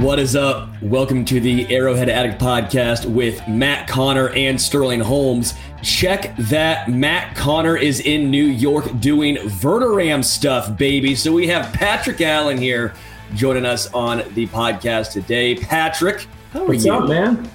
What is up? Welcome to the Arrowhead Addict podcast with Matt Connor and Sterling Holmes. Check that Matt Connor is in New York doing Verderame stuff, baby. So we have Patrick Allen here joining us on the podcast today. Patrick, oh, how are What's you? up, man?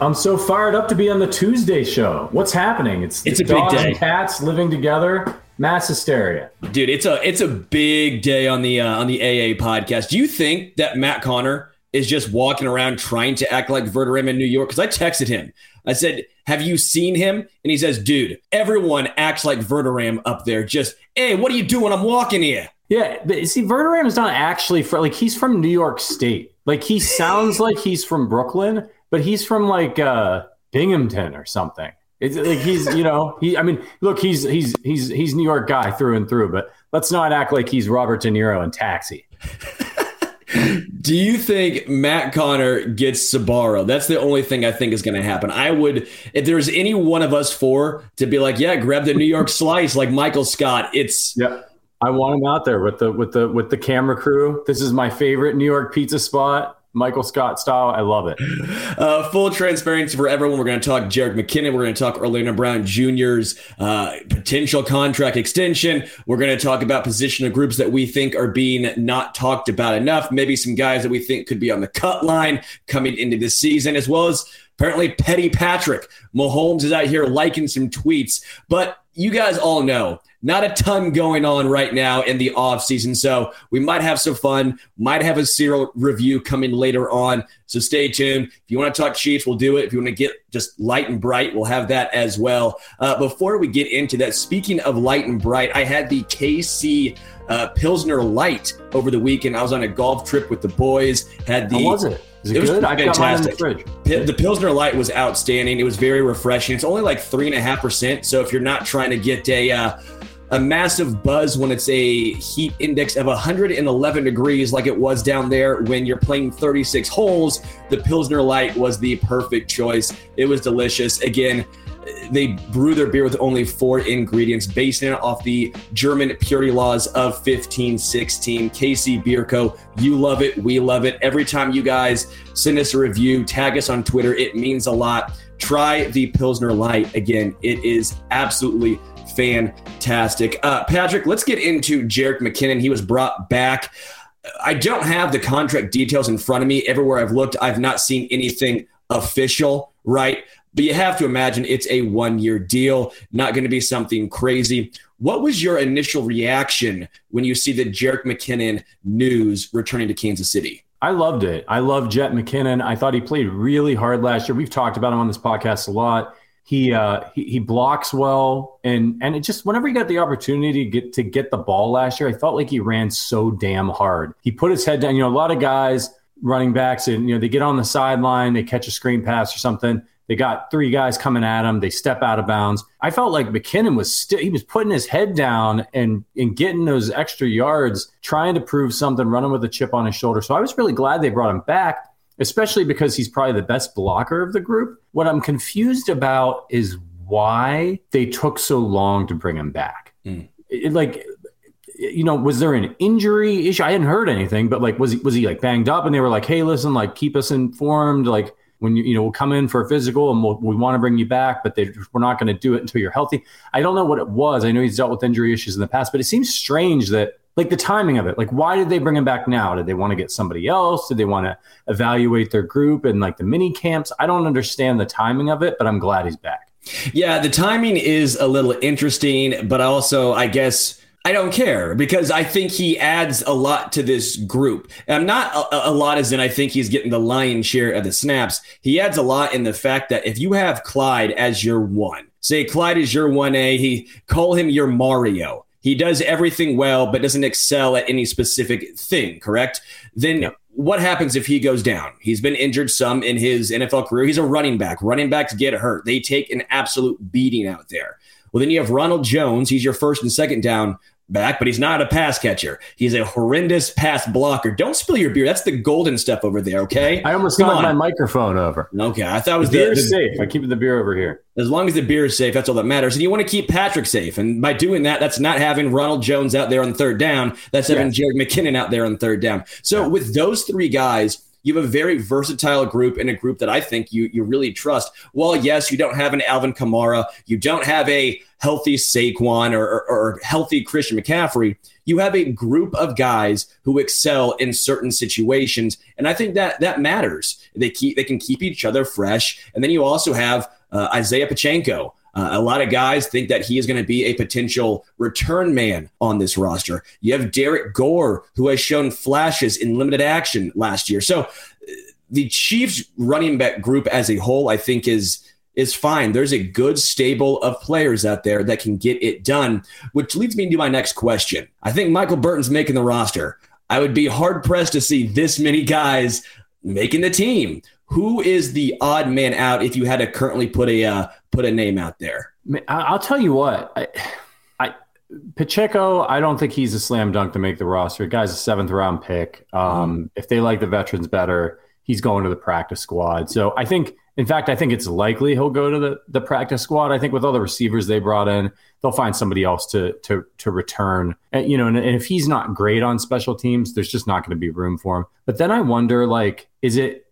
I'm so fired up to be on the Tuesday show. What's happening? It's It's a big day. and cats living together. Mass hysteria. Dude, it's a it's a big day on the uh, on the AA podcast. Do you think that Matt Connor is just walking around trying to act like Verderame in New York? Because I texted him. I said, "Have you seen him?" And he says, "Dude, everyone acts like Verderame up there. Just, hey, what are you doing? I'm walking here." Yeah, but see, Verderame is not actually from like he's from New York State. Like he sounds like he's from Brooklyn, but he's from like uh, Binghamton or something. It's like he's you know he. I mean, look, he's he's he's he's New York guy through and through. But let's not act like he's Robert De Niro in Taxi. Do you think Matt Connor gets Sbarro? That's the only thing I think is going to happen. I would, if there's any one of us four to be like, yeah, grab the New York slice like Michael Scott. It's Yeah. I want him out there with the with the with the camera crew. This is my favorite New York pizza spot, Michael Scott style. I love it. Uh, full transparency for everyone. We're going to talk Jerick McKinnon. We're going to talk Orlando Brown Jr.'s uh, potential contract extension. We're going to talk about position of groups that we think are being not talked about enough. Maybe some guys that we think could be on the cut line coming into this season, as well as apparently Petty Patrick. Mahomes is out here liking some tweets, but you guys all know not a ton going on right now in the offseason. So we might have some fun, might have a serial review coming later on. So stay tuned. If you want to talk Chiefs, we'll do it. If you want to get just light and bright, we'll have that as well. Uh, before we get into that, speaking of light and bright, I had the KC uh, Pilsner Light over the weekend. I was on a golf trip with the boys. Had the How was it? Is it, It was good? I've got mine in the fridge. Pi- The Pilsner Light was outstanding. It was very refreshing. It's only like three and a half percent. So if you're not trying to get a uh, a massive buzz when it's a heat index of 111 degrees, like it was down there when you're playing 36 holes, the Pilsner Light was the perfect choice. It was delicious. Again, they brew their beer with only four ingredients, it off the German purity laws of 1516. KC Beer Co. You love it. We love it. Every time you guys send us a review, tag us on Twitter, it means a lot. Try the Pilsner Light. Again, it is absolutely fantastic. Uh, Patrick, let's get into Jerick McKinnon. He was brought back. I don't have the contract details in front of me. Everywhere I've looked, I've not seen anything official, right? But you have to imagine it's a one year deal, not going to be something crazy. What was your initial reaction when you see the Jerick McKinnon news returning to Kansas City? I loved it. I love Jerick McKinnon. I thought he played really hard last year. We've talked about him on this podcast a lot. He uh, he, he blocks well, and and it just whenever he got the opportunity to get to get the ball last year, I felt like he ran so damn hard. He put his head down. You know, a lot of guys running backs, and you know they get on the sideline, they catch a screen pass or something. They got three guys coming at him. They step out of bounds. I felt like McKinnon was still he was putting his head down and and getting those extra yards, trying to prove something, running with a chip on his shoulder. So I was really glad they brought him back, especially because he's probably the best blocker of the group. What I'm confused about is why they took so long to bring him back. Mm. It- like you know, was there an injury issue? I hadn't heard anything, but like, was he was he like banged up? And they were like, "Hey, listen, like, keep us informed." Like, when you, you know, we'll come in for a physical and we'll, we want to bring you back, but they, we're not going to do it until you're healthy. I don't know what it was. I know he's dealt with injury issues in the past, but it seems strange that like the timing of it. Like, why did they bring him back now? Did they want to get somebody else? Did they want to evaluate their group and like the mini camps? I don't understand the timing of it, but I'm glad he's back. Yeah, the timing is a little interesting, but also, I guess. I don't care because I think he adds a lot to this group. I'm not a, a, lot as in I think he's getting the lion's share of the snaps. He adds a lot in the fact that if you have Clyde as your one, say Clyde is your 1A, he call him your Mario. He does everything well, but doesn't excel at any specific thing, correct? Then yeah. what happens if he goes down? He's been injured some in his NFL career. He's a running back. Running backs get hurt. They take an absolute beating out there. Well, then you have Ronald Jones. He's your first and second down back, but he's not a pass catcher. He's a horrendous pass blocker. Don't spill your beer. That's the golden stuff over there, okay? I almost knocked my microphone over. Okay, I thought it was the, beer the, safe. I keep the beer over here. As long as the beer is safe, that's all that matters. And you want to keep Patrick safe. And by doing that, that's not having Ronald Jones out there on third down. That's having yes. Jerick McKinnon out there on third down. So yeah. with those three guys, you have a very versatile group and a group that I think you you really trust. Well, yes, you don't have an Alvin Kamara, you don't have a healthy Saquon or, or, or healthy Christian McCaffrey. You have a group of guys who excel in certain situations, and I think that that matters. They keep they can keep each other fresh, and then you also have uh, Isaiah Pacheco. Uh, a lot of guys think that he is going to be a potential return man on this roster. You have Derrick Gore, who has shown flashes in limited action last year. So uh, the Chiefs running back group as a whole, I think, is is fine. There's a good stable of players out there that can get it done, which leads me to my next question. I think Michael Burton's making the roster. I would be hard pressed to see this many guys making the team. Who is the odd man out if you had to currently put a uh, put a name out there? I'll tell you what. I, I Pacheco, I don't think he's a slam dunk to make the roster. The guy's a seventh round pick. Um, mm-hmm. If they like the veterans better, he's going to the practice squad. So I think, in fact, I think it's likely he'll go to the, the practice squad. I think with all the receivers they brought in, they'll find somebody else to to to return. And, you know, and, and if he's not great on special teams, there's just not going to be room for him. But then I wonder, like, is it?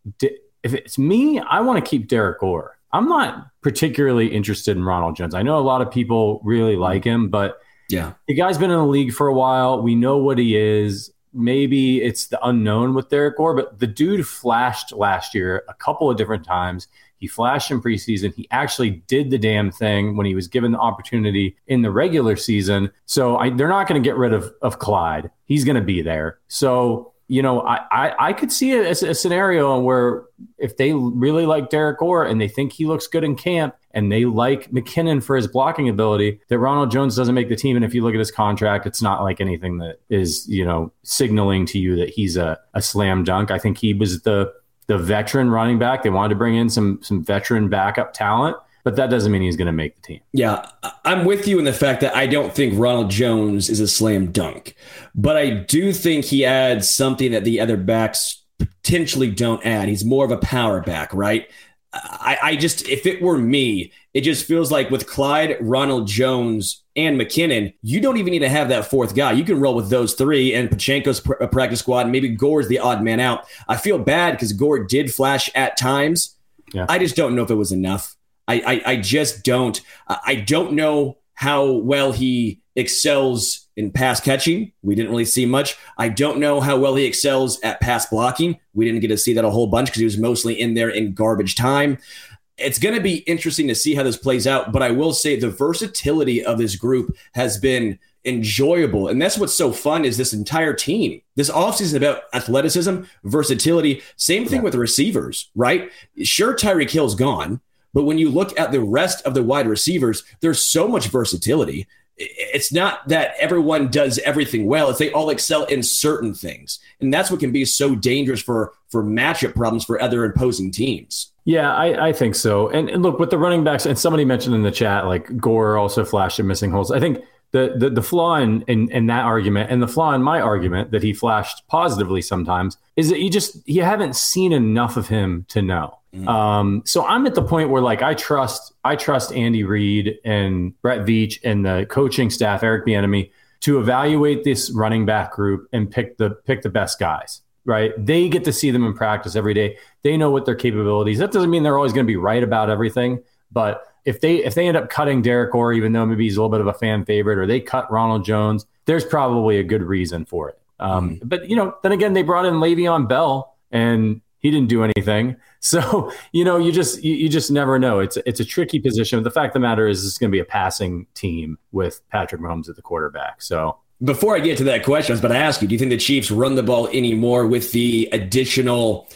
If it's me, I want to keep Derrick Gore. I'm not particularly interested in Ronald Jones. I know a lot of people really mm-hmm. like him, but yeah, the guy's been in the league for a while. We know what he is. Maybe it's the unknown with Derrick Gore, but the dude flashed last year a couple of different times. He flashed in preseason. He actually did the damn thing when he was given the opportunity in the regular season. So I, they're not going to get rid of, of Clyde. He's going to be there. So you know, I, I, I could see a, a, scenario where if they really like Derrick Gore and they think he looks good in camp and they like McKinnon for his blocking ability, that Ronald Jones doesn't make the team. And if you look at his contract, it's not like anything that is, you know, signaling to you that he's a, a slam dunk. I think he was the the veteran running back. They wanted to bring in some some veteran backup talent but that doesn't mean he's going to make the team. Yeah, I'm with you in the fact that I don't think Ronald Jones is a slam dunk, but I do think he adds something that the other backs potentially don't add. He's more of a power back, right? I, I just, if it were me, it just feels like with Clyde, Ronald Jones, and McKinnon, you don't even need to have that fourth guy. You can roll with those three and Pacheco's pr- practice squad, and maybe Gore's the odd man out. I feel bad because Gore did flash at times. Yeah. I just don't know if it was enough. I, I, I just don't. I don't know how well he excels in pass catching. We didn't really see much. I don't know how well he excels at pass blocking. We didn't get to see that a whole bunch because he was mostly in there in garbage time. It's going to be interesting to see how this plays out, but I will say the versatility of this group has been enjoyable. And that's what's so fun is this entire team. This offseason about athleticism, versatility. Same thing yeah. with the receivers, right? Sure, Tyreek Hill's gone. But when you look at the rest of the wide receivers, there's so much versatility. It's not that everyone does everything well. It's they all excel in certain things. And that's what can be so dangerous for for matchup problems for other opposing teams. Yeah, I, I think so. And, and look, with the running backs, and somebody mentioned in the chat, like Gore also flashed in missing holes. I think the the, the flaw in, in, in that argument and the flaw in my argument that he flashed positively sometimes is that you just you haven't seen enough of him to know. Mm-hmm. Um, so I'm at the point where like I trust I trust Andy Reid and Brett Veach and the coaching staff, Eric Bieniemy, to evaluate this running back group and pick the pick the best guys. right? They get to see them in practice every day. They know what their capabilities. That doesn't mean they're always going to be right about everything, but if they if they end up cutting Derrick Gore, even though maybe he's a little bit of a fan favorite, or they cut Ronald Jones, there's probably a good reason for it. Um, mm-hmm. But you know, then again, they brought in Le'Veon Bell, and he didn't do anything. So you know, you just you, you, just never know. It's it's a tricky position. The fact of the matter is, it's going to be a passing team with Patrick Mahomes at the quarterback. So before I get to that question, I was about to ask you: Do you think the Chiefs run the ball anymore with the additional?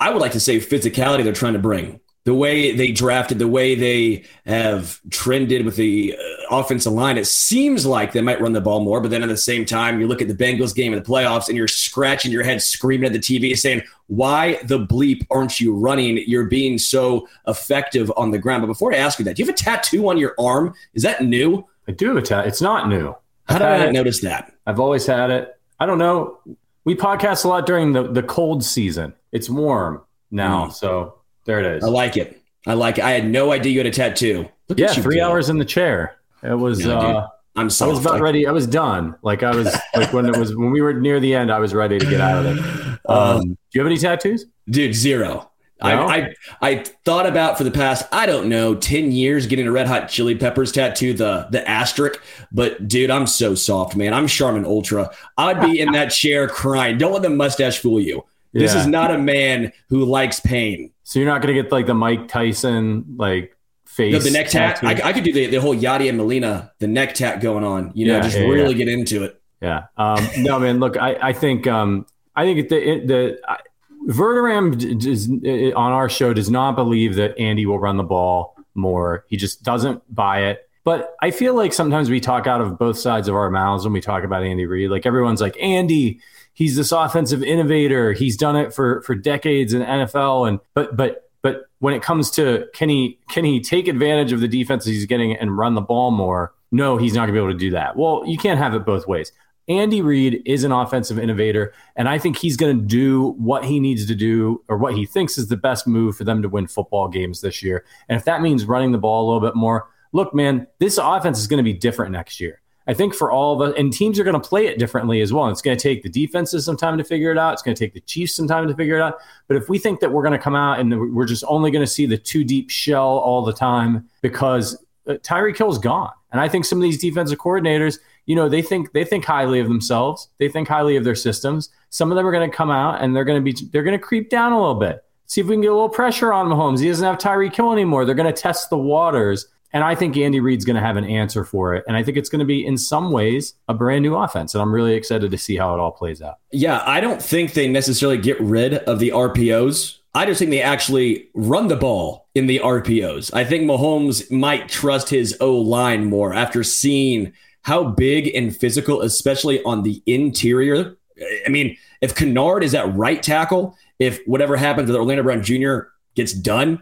I would like to say physicality they're trying to bring the way they drafted, the way they have trended with the uh, offensive line, it seems like they might run the ball more. But then at the same time, you look at the Bengals game in the playoffs and you're scratching your head, screaming at the TV, saying, Why the bleep aren't you running? You're being so effective on the ground. But before I ask you that, do you have a tattoo on your arm? Is that new? I do have a tattoo. It's not new. How did I not notice that? I've always had it. I don't know. We podcast a lot during the, the cold season. It's warm now. Mm. So there it is. I like it. I like it. I had no idea you had a tattoo. Look yeah, three hours in the chair. It was. No, uh, I'm soft. I was about ready. I was done. Like I was like when it was when we were near the end. I was ready to get out of it. Um, um, do you have any tattoos, dude? Zero. No? I, I I thought about for the past I don't know ten years getting a Red Hot Chili Peppers tattoo, the the asterisk. But dude, I'm so soft, man. I'm Charmin Ultra. I'd be in that chair crying. Don't let the mustache fool you. This yeah. is not a man who likes pain. So you're not going to get like the Mike Tyson like face. No, the neck tat. I, I, could do the, the whole Yadier Molina, the neck tat going on. You know, yeah, just yeah, really get into it. Yeah. Um, no, man. Look, I, I think um, I think the the I, Verderame does, on our show does not believe that Andy will run the ball more. He just doesn't buy it. But I feel like sometimes we talk out of both sides of our mouths when we talk about Andy Reid. Like everyone's like, Andy, he's this offensive innovator. He's done it for for decades in NFL. And but but but when it comes to can he can he take advantage of the defenses he's getting and run the ball more? No, he's not going to be able to do that. Well, you can't have it both ways. Andy Reid is an offensive innovator, and I think he's going to do what he needs to do or what he thinks is the best move for them to win football games this year. And if that means running the ball a little bit more, look, man, this offense is going to be different next year. I think for all of us, and teams are going to play it differently as well. It's going to take the defenses some time to figure it out. It's going to take the Chiefs some time to figure it out. But if we think that we're going to come out and we're just only going to see the two deep shell all the time because uh, Tyreek Hill's gone, and I think some of these defensive coordinators, you know, they think they think highly of themselves. They think highly of their systems. Some of them are going to come out and they're going to be they're going to creep down a little bit. See if we can get a little pressure on Mahomes. He doesn't have Tyreek Hill anymore. They're going to test the waters and I think Andy Reid's going to have an answer for it. And I think it's going to be, in some ways, a brand new offense. And I'm really excited to see how it all plays out. Yeah, I don't think they necessarily get rid of the RPOs. I just think they actually run the ball in the RPOs. I think Mahomes might trust his O line more after seeing how big and physical, especially on the interior. I mean, if Kinnard is at right tackle, if whatever happens with Orlando Brown Jr. gets done,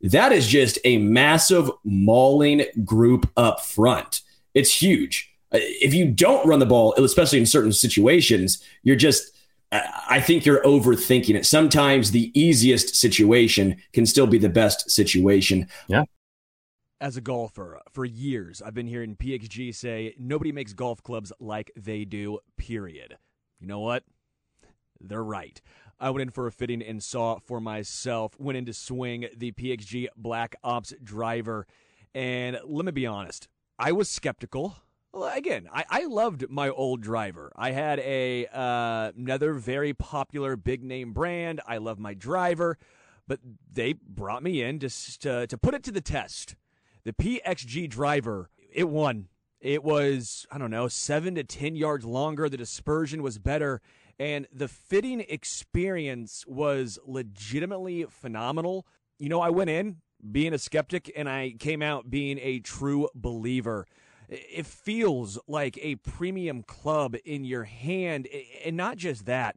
that is just a massive mauling group up front. It's huge. Uh, if you don't run the ball, especially in certain situations, you're just, I think you're overthinking it. Sometimes the easiest situation can still be the best situation. Yeah. As a golfer, for years, I've been hearing PXG say nobody makes golf clubs like they do, period. You know what? They're right. I went in for a fitting and saw for myself. Went in to swing the PXG Black Ops driver. And let me be honest, I was skeptical. Well, again, I, I loved my old driver. I had a uh, another very popular big name brand. I love my driver, but they brought me in just to, to put it to the test. The PXG driver, it won. It was, I don't know, seven to 10 yards longer. The dispersion was better and the fitting experience was legitimately phenomenal. You know, I went in being a skeptic and I came out being a true believer. It feels like a premium club in your hand, and not just that.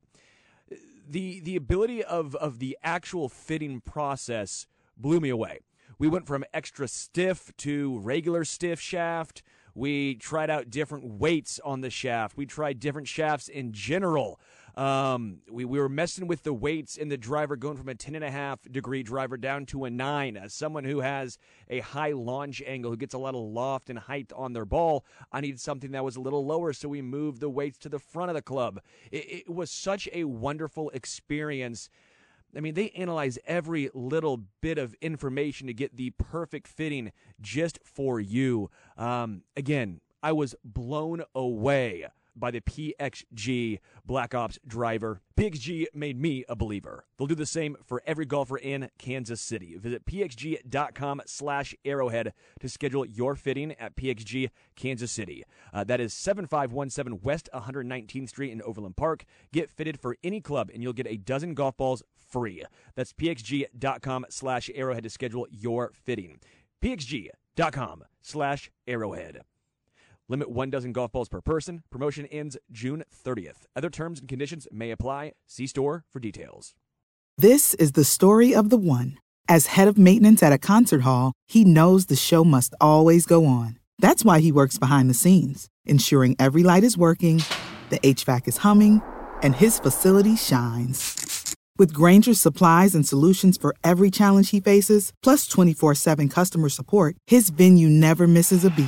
The the ability of of the actual fitting process blew me away. We went from extra stiff to regular stiff shaft. We tried out different weights on the shaft. We tried different shafts in general. Um, we, we were messing with the weights in the driver, going from a 10.5 degree driver down to a 9. As someone who has a high launch angle, who gets a lot of loft and height on their ball, I needed something that was a little lower, so we moved the weights to the front of the club. It, it was such a wonderful experience. I mean, they analyze every little bit of information to get the perfect fitting just for you. Um, again, I was blown away by the PXG Black Ops driver. PXG made me a believer. They'll do the same for every golfer in Kansas City. Visit pxg.com slash arrowhead to schedule your fitting at PXG Kansas City. Uh, that is 7517 West 119th Street in Overland Park. Get fitted for any club and you'll get a dozen golf balls free. That's pxg.com slash arrowhead to schedule your fitting. pxg.com slash arrowhead. Limit one dozen golf balls per person. Promotion ends June 30th. Other terms and conditions may apply. See store for details. This is the story of the one. As head of maintenance at a concert hall, he knows the show must always go on. That's why he works behind the scenes, ensuring every light is working, the HVAC is humming, and his facility shines. With Grainger's supplies and solutions for every challenge he faces, plus 24 7 customer support, his venue never misses a beat.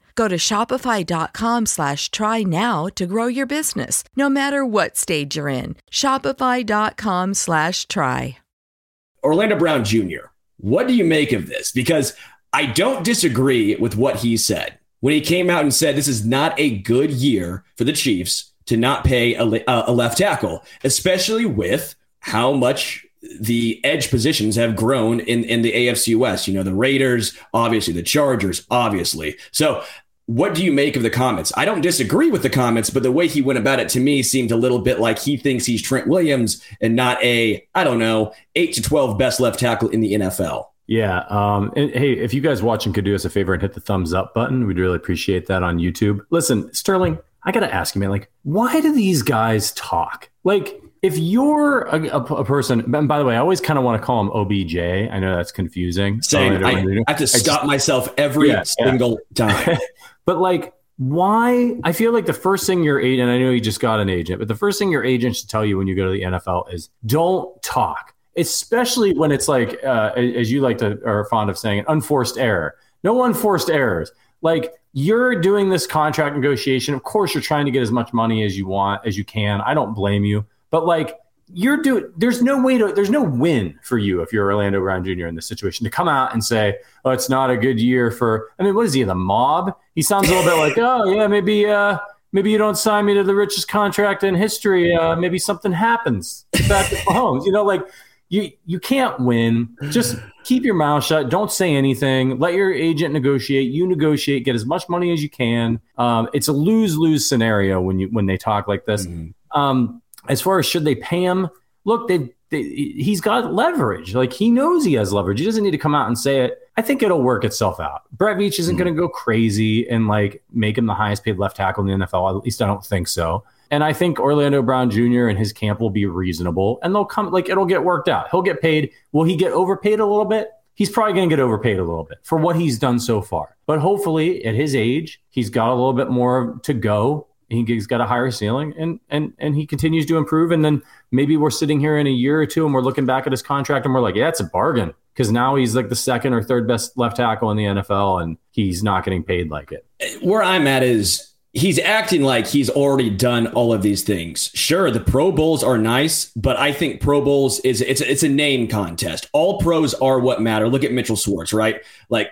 Go to shopify.com slash try now to grow your business, no matter what stage you're in. Shopify.com slash try. Orlando Brown Jr., what do you make of this? Because I don't disagree with what he said when he came out and said this is not a good year for the Chiefs to not pay a, a left tackle, especially with how much the edge positions have grown in, in the AFC West. You know, the Raiders, obviously, the Chargers, obviously. So, what do you make of the comments? I don't disagree with the comments, but the way he went about it to me seemed a little bit like he thinks he's Trent Williams and not a, I don't know, 8 to 12 best left tackle in the NFL. Yeah. Um, and hey, if you guys watching could do us a favor and hit the thumbs up button, we'd really appreciate that on YouTube. Listen, Sterling, I got to ask you, man, like, why do these guys talk? Like, if you're a, a, a person, and by the way, I always kind of want to call him OBJ. I know that's confusing. Same. I, I, have to stop just, myself every yeah, single yeah. time. but like, why? I feel like the first thing your agent, I know you just got an agent, but the first thing your agent should tell you when you go to the NFL is don't talk especially when it's like, uh, as you like to are fond of saying, an unforced error. No unforced errors. Like you're doing this contract negotiation. Of course, you're trying to get as much money as you want as you can. I don't blame you, but like you're doing. There's no way to. There's no win for you if you're Orlando Brown Jr. in this situation to come out and say, "Oh, it's not a good year for." I mean, what is he? The mob? He sounds a little bit like, "Oh, yeah, maybe." uh maybe you don't sign me to the richest contract in history. Uh, maybe something happens back to Mahomes. You know, like you you can't win. Just keep your mouth shut. Don't say anything. Let your agent negotiate. You negotiate. Get as much money as you can. Um, it's a lose lose scenario when you when they talk like this. Mm-hmm. Um, as far as should they pay him? Look, they, they he's got leverage. Like he knows he has leverage. He doesn't need to come out and say it. I think it'll work itself out. Brett Veach isn't mm-hmm. going to go crazy and like make him the highest paid left tackle in the NFL. At least I don't think so. And I think Orlando Brown Jr. and his camp will be reasonable and they'll come, like, it'll get worked out. He'll get paid. Will he get overpaid a little bit? He's probably going to get overpaid a little bit for what he's done so far. But hopefully, at his age, he's got a little bit more to go. He's got a higher ceiling and, and, and he continues to improve. And then maybe we're sitting here in a year or two and we're looking back at his contract and we're like, yeah, it's a bargain because now he's like the second or third best left tackle in the NFL and he's not getting paid like it. Where I'm at is he's acting like he's already done all of these things. Sure, the Pro Bowls are nice, but I think Pro Bowls is it's it's a name contest. All pros are what matter. Look at Mitchell Schwartz, right? Like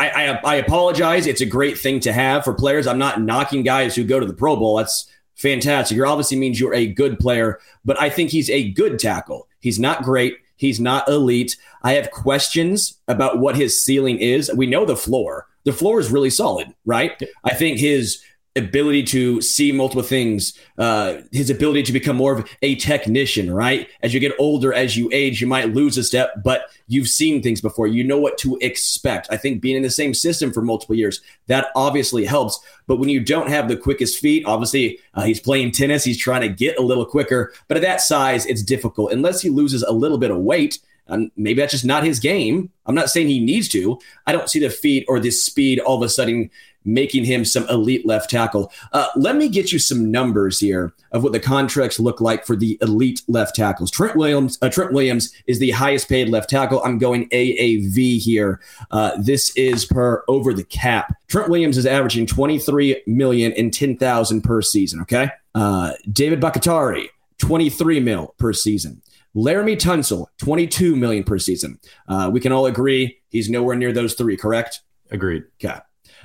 I, I, I apologize. It's a great thing to have for players. I'm not knocking guys who go to the Pro Bowl. That's fantastic. It obviously means you're a good player, but I think he's a good tackle. He's not great. He's not elite. I have questions about what his ceiling is. We know the floor. The floor is really solid, right? I think his ability to see multiple things, uh, his ability to become more of a technician, right? As you get older, as you age, you might lose a step, but you've seen things before. You know what to expect. I think being in the same system for multiple years, that obviously helps. But when you don't have the quickest feet, obviously uh, he's playing tennis, he's trying to get a little quicker, but at that size, it's difficult. Unless he loses a little bit of weight, and maybe that's just not his game. I'm not saying he needs to. I don't see the feet or the speed all of a sudden making him some elite left tackle. Uh, let me get you some numbers here of what the contracts look like for the elite left tackles. Trent Williams, uh, Trent Williams is the highest paid left tackle. I'm going AAV here. Uh, this is per over the cap. Trent Williams is averaging 23 million and 10,000 per season. Okay. Uh, David Bakhtiari, 23 mil per season. Laremy Tunsil, 22 million per season. Uh, we can all agree he's nowhere near those three, correct? Agreed. Okay.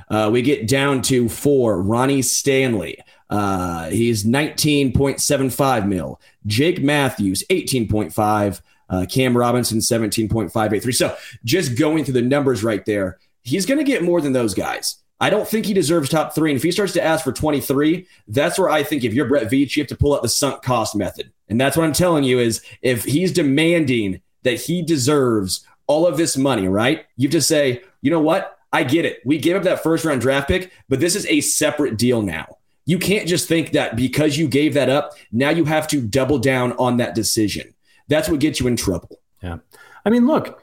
Uh, we get down to four. Ronnie Stanley. Uh, he's 19.75 mil. Jake Matthews, 18.5. Uh, Cam Robinson, 17.583. So just going through the numbers right there, he's going to get more than those guys. I don't think he deserves top three. And if he starts to ask for 23, that's where I think if you're Brett Veach, you have to pull out the sunk cost method. And that's what I'm telling you is if he's demanding that he deserves all of this money, right? You have to say, you know what? I get it. We gave up that first round draft pick, but this is a separate deal now. You can't just think that because you gave that up, now you have to double down on that decision. That's what gets you in trouble. Yeah. I mean, look,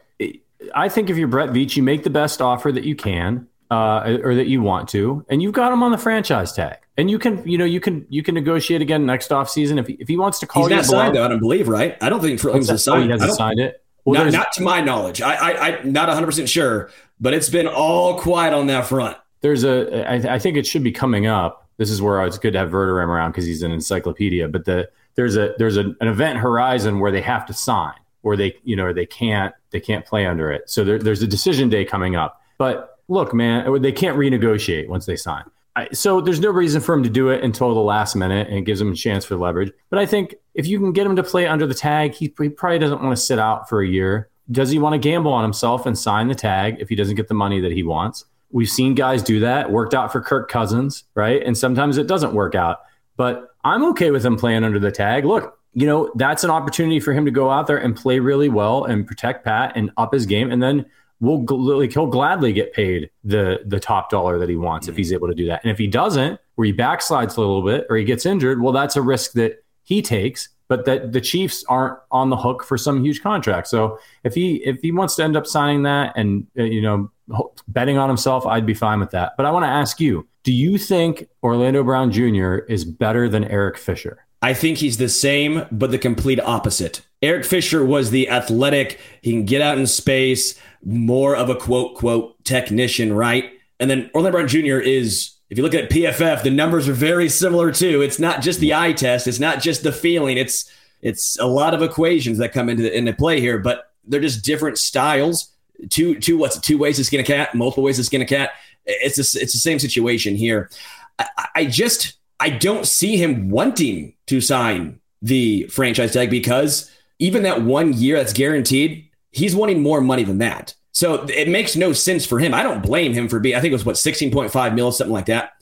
I think if you're Brett Veach, you make the best offer that you can uh, or that you want to, and you've got him on the franchise tag. And you can, you know, you can you can negotiate again next offseason if he, if he wants to call He's you. Not signed though, I don't believe, right? I don't think Williams has signed. Oh, he hasn't signed it. Well, not, not, to my knowledge. I, I, I'm not 100 percent sure, but it's been all quiet on that front. There's a, I, I think it should be coming up. This is where it's good to have Verderame around because he's an encyclopedia. But the there's a there's a, an event horizon where they have to sign, or they you know they can't they can't play under it. So there, there's a decision day coming up. But look, man, they can't renegotiate once they sign. I, so there's no reason for him to do it until the last minute, and it gives him a chance for leverage. But I think if you can get him to play under the tag, he, he probably doesn't want to sit out for a year does he want to gamble on himself and sign the tag if he doesn't get the money that he wants? We've seen guys do that. Worked out for Kirk Cousins, right? And sometimes it doesn't work out. But I'm okay with him playing under the tag. Look, you know, that's an opportunity for him to go out there and play really well and protect Pat and up his game. And then we'll like he'll gladly get paid the the top dollar that he wants mm-hmm. if he's able to do that. And if he doesn't, where he backslides a little bit or he gets injured, well, that's a risk that he takes but that the Chiefs aren't on the hook for some huge contract. So if he if he wants to end up signing that and uh, you know betting on himself, I'd be fine with that. But I want to ask you: Do you think Orlando Brown Jr. is better than Eric Fisher? I think he's the same, but the complete opposite. Eric Fisher was the athletic, he can get out in space, more of a quote, quote, technician, right? And then Orlando Brown Jr. is if you look at PFF, the numbers are very similar too. It's not just the eye test, it's not just the feeling. It's it's a lot of equations that come into the, into play here, but they're just different styles. Two two what's two ways to skin a cat, multiple ways to skin a cat. It's a, it's the same situation here. I, I just I don't see him wanting to sign the franchise tag because even that one year that's guaranteed, he's wanting more money than that. So it makes no sense for him. I don't blame him for being, I think it was what, 16.5 mil, something like that.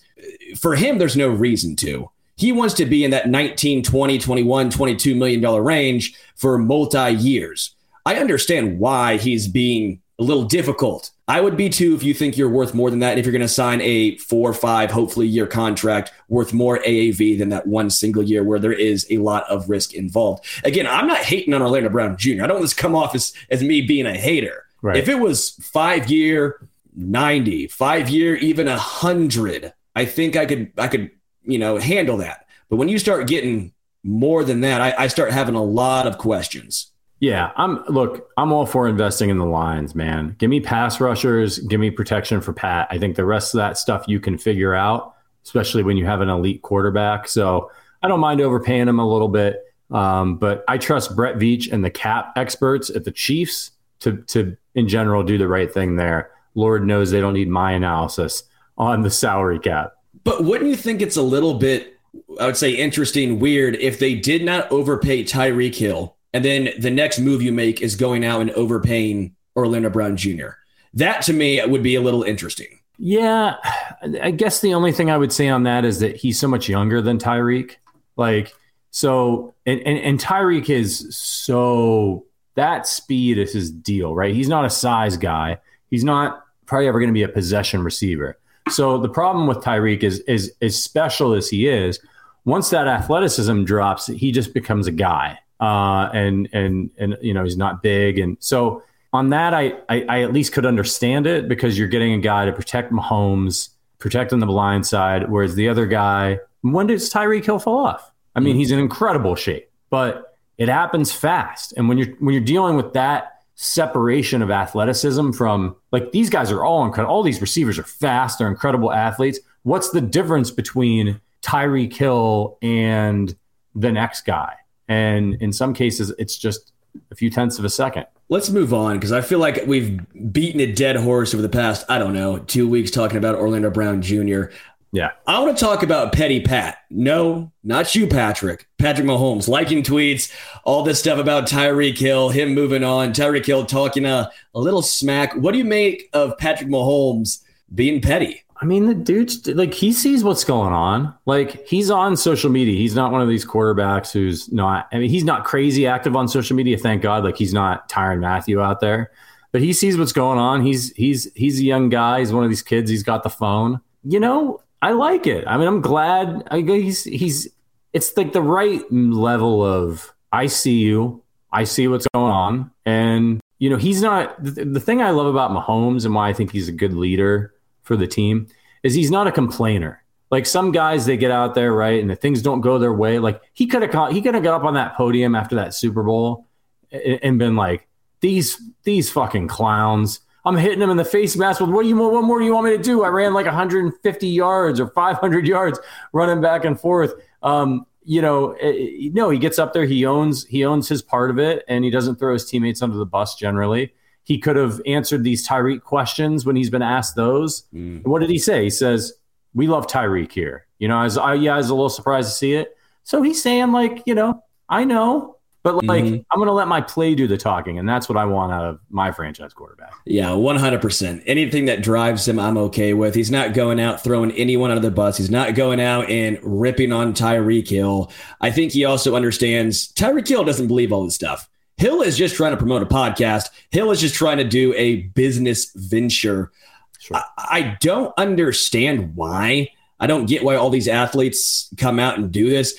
For him, there's no reason to. He wants to be in that 19, 20, 21, 22 million dollar range for multi years. I understand why he's being a little difficult. I would be too if you think you're worth more than that. And if you're going to sign a four or five, hopefully year contract worth more AAV than that one single year where there is a lot of risk involved. Again, I'm not hating on Orlando Brown Jr. I don't want this come off as, as me being a hater. Right. If it was five year, 90, five year, even a hundred, I think I could, I could, you know, handle that. But when you start getting more than that, I, I start having a lot of questions. Yeah, I'm look, I'm all for investing in the lines, man. Give me pass rushers, give me protection for Pat. I think the rest of that stuff you can figure out. especially when you have an elite quarterback. So I don't mind overpaying him a little bit. Um, but I trust Brett Veach and the cap experts at the Chiefs to to in general do the right thing there. Lord knows they don't need my analysis on the salary cap. But wouldn't you think it's a little bit, I would say, interesting, weird if they did not overpay Tyreek Hill, and then the next move you make is going out and overpaying Orlando Brown Jr. That to me would be a little interesting. Yeah, I guess the only thing I would say on that is that he's so much younger than Tyreek. Like, so, and, and, and Tyreek is so that speed is his deal, right? He's not a size guy. He's not probably ever going to be a possession receiver. So the problem with Tyreek is, is as special as he is, once that athleticism drops, he just becomes a guy. Uh, and and and you know he's not big, and so on that, I, I, I at least could understand it because you're getting a guy to protect Mahomes, protect on the blind side, whereas the other guy, when does Tyreek Hill fall off? I mean, mm-hmm. he's in incredible shape, but it happens fast, and when you're when you're dealing with that separation of athleticism from like these guys are all incredible. All these receivers are fast. They're incredible athletes. What's the difference between Tyreek Hill and the next guy? And in some cases, it's just a few tenths of a second. Let's move on because I feel like we've beaten a dead horse over the past, I don't know, two weeks talking about Orlando Brown Jr. Yeah. I want to talk about Petty Pat. No, not you, Patrick. Patrick Mahomes liking tweets, all this stuff about Tyreek Hill, him moving on, Tyreek Hill talking a, a little smack. What do you make of Patrick Mahomes being petty? I mean, the dude's like he sees what's going on. Like he's on social media. He's not one of these quarterbacks who's not. I mean, he's not crazy active on social media. Thank God. Like he's not Tyrann Mathieu out there, but he sees what's going on. He's he's he's a young guy. He's one of these kids. He's got the phone. You know, I like it. I mean, I'm glad. I he's he's. It's like the right level of I see you. I see what's going on, and you know he's not. The, the thing I love about Mahomes and why I think he's a good leader for the team is he's not a complainer. Like some guys, they get out there right, and the things don't go their way. Like he could have he could have got up on that podium after that Super Bowl and, and been like, "These these fucking clowns." I'm hitting him in the face mask with what do you want? what more do you want me to do? I ran like 150 yards or 500 yards running back and forth. Um, you know, it, eh, eh, no, he gets up there, he owns he owns his part of it, and he doesn't throw his teammates under the bus generally. He could have answered these Tyreek questions when he's been asked those. Mm. What did he say? He says, "We love Tyreek here." You know, as I yeah, I was a little surprised to see it. So he's saying like, you know, I know but like, mm-hmm. I'm going to let my play do the talking, and that's what I want out of my franchise quarterback. Yeah, 100%. Anything that drives him, I'm okay with. He's not going out throwing anyone under the bus. He's not going out and ripping on Tyreek Hill. I think he also understands Tyreek Hill doesn't believe all this stuff. Hill is just trying to promote a podcast. Hill is just trying to do a business venture. Sure. I, I don't understand why. I don't get why all these athletes come out and do this.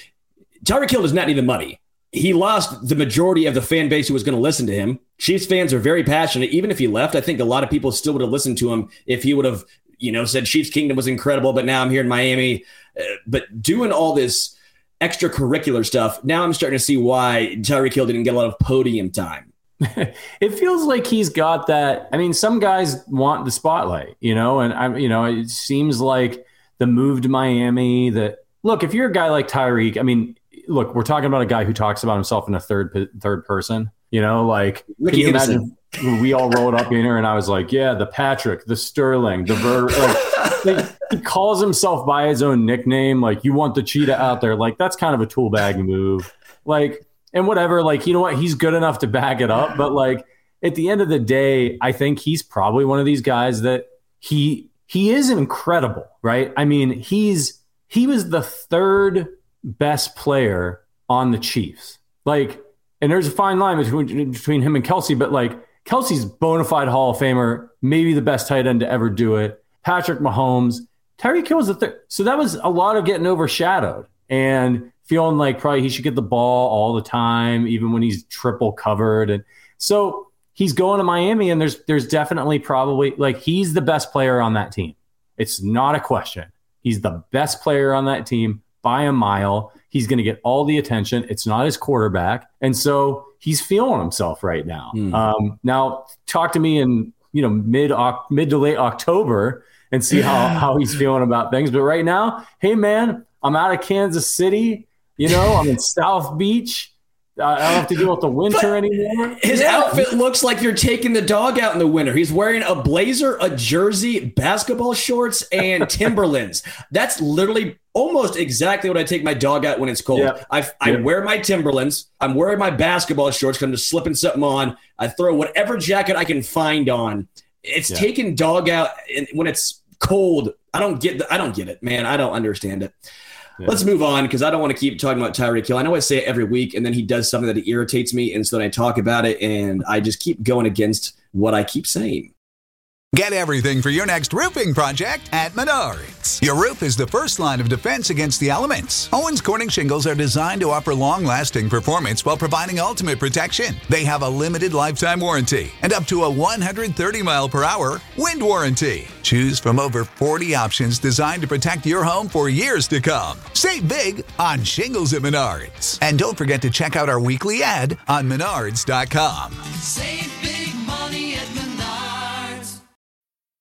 Tyreek Hill does not need the money he lost the majority of the fan base who was going to listen to him. Chiefs fans are very passionate. Even if he left, I think a lot of people still would have listened to him if he would have, you know, said Chiefs Kingdom was incredible, but now I'm here in Miami. Uh, but doing all this extracurricular stuff, now I'm starting to see why Tyreek Hill didn't get a lot of podium time. it feels like he's got that. I mean, some guys want the spotlight, you know, and I'm, you know, it seems like the move to Miami. That look, if you're a guy like Tyreek, I mean, look, we're talking about a guy who talks about himself in a third third person. You know, like can you imagine we all rolled up in here and I was like, yeah, the Patrick, the Sterling, the Ver. Like, he calls himself by his own nickname. Like, you want the cheetah out there. Like, that's kind of a tool bag move. Like, and whatever. Like, you know what? He's good enough to back it up. But like, at the end of the day, I think he's probably one of these guys that he he is incredible, right? I mean, he's he was the third best player on the Chiefs. Like, and there's a fine line between between him and Kelce, but like Kelce's bona fide Hall of Famer, maybe the best tight end to ever do it. Patrick Mahomes, Tyreek Hill was the third. So that was a lot of getting overshadowed and feeling like probably he should get the ball all the time, even when he's triple covered. And so he's going to Miami, and there's there's definitely probably like he's the best player on that team. It's not a question. He's the best player on that team by a mile. He's going to get all the attention. It's not his quarterback, and so he's feeling himself right now. Mm. Um, now, talk to me in you know mid mid to late October, and see how how he's feeling about things. But right now, hey man, I'm out of Kansas City. You know, I'm in South Beach. I don't have to deal with the winter but anymore. His yeah. outfit looks like you're taking the dog out in the winter. He's wearing a blazer, a jersey, basketball shorts, and Timberlands. That's literally almost exactly what I take my dog out when it's cold. Yeah. I, I yeah. wear my Timberlands. I'm wearing my basketball shorts because I'm just slipping something on. I throw whatever jacket I can find on. It's taking dog out when it's cold. I don't get the, I don't get it, man. I don't understand it. Yeah. Let's move on because I don't want to keep talking about Tyreek Hill. I know I say it every week, and then he does something that irritates me, and so then I talk about it, and I just keep going against what I keep saying. Get everything for your next roofing project at Menards. Your roof is the first line of defense against the elements. Owens Corning shingles are designed to offer long lasting performance while providing ultimate protection. They have a limited lifetime warranty and up to a 130 mile per hour wind warranty. Choose from over 40 options designed to protect your home for years to come. Save big on shingles at Menards. And don't forget to check out our weekly ad on menards.com. Save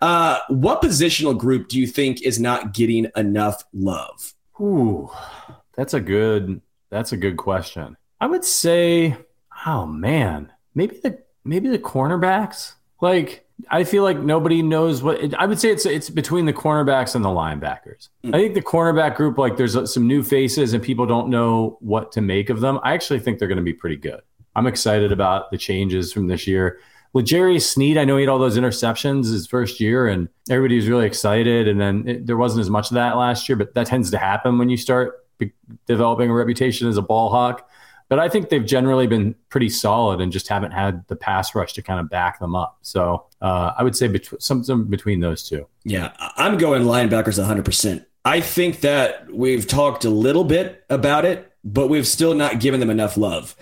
Uh, what positional group do you think is not getting enough love? Ooh, that's a good that's a good question. I would say, oh man, maybe the maybe the cornerbacks. Like I feel like nobody knows what it, I would say. It's it's between the cornerbacks and the linebackers. Mm-hmm. I think the cornerback group, like there's some new faces and people don't know what to make of them. I actually think they're going to be pretty good. I'm excited about the changes from this year. L'Jarius Sneed, I know he had all those interceptions his first year, and everybody was really excited. And then it, there wasn't as much of that last year, but that tends to happen when you start be- developing a reputation as a ball hawk. But I think they've generally been pretty solid and just haven't had the pass rush to kind of back them up. So uh, I would say bet- between those two. Yeah, I'm going linebackers 100%. I think that we've talked a little bit about it, but we've still not given them enough love.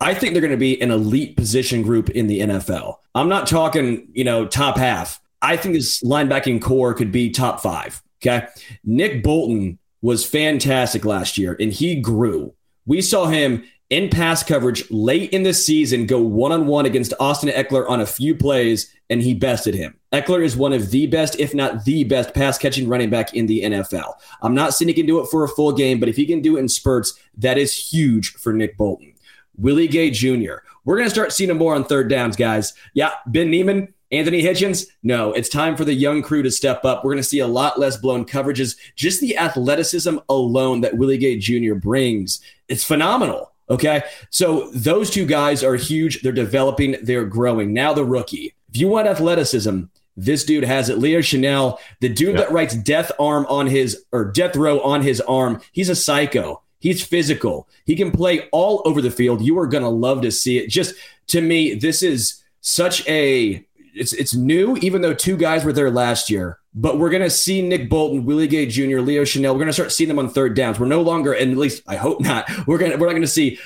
I think they're going to be an elite position group in the NFL. I'm not talking, you know, top half. I think this linebacking core could be top five. Okay. Nick Bolton was fantastic last year and he grew. We saw him in pass coverage late in the season go one on one against Austin Ekeler on a few plays, and he bested him. Eckler is one of the best, if not the best, pass catching running back in the NFL. I'm not saying he can do it for a full game, but if he can do it in spurts, that is huge for Nick Bolton. Willie Gay Jr. We're going to start seeing him more on third downs, guys. Yeah, Ben Niemann, Anthony Hitchens, no, it's time for the young crew to step up. We're going to see a lot less blown coverages. Just the athleticism alone that Willie Gay Jr. brings, it's phenomenal. Okay. So those two guys are huge. They're developing, they're growing. Now the rookie. If you want athleticism, this dude has it. Leo Chenal, the dude that writes death arm on his or death row on his arm, he's a psycho. He's physical. He can play all over the field. You are going to love to see it. Just to me, this is such a it's it's new, even though two guys were there last year. But we're gonna see Nick Bolton, Willie Gay Jr., Leo Chenal. We're gonna start seeing them on third downs. We're no longer, and at least I hope not. We're gonna we're not gonna see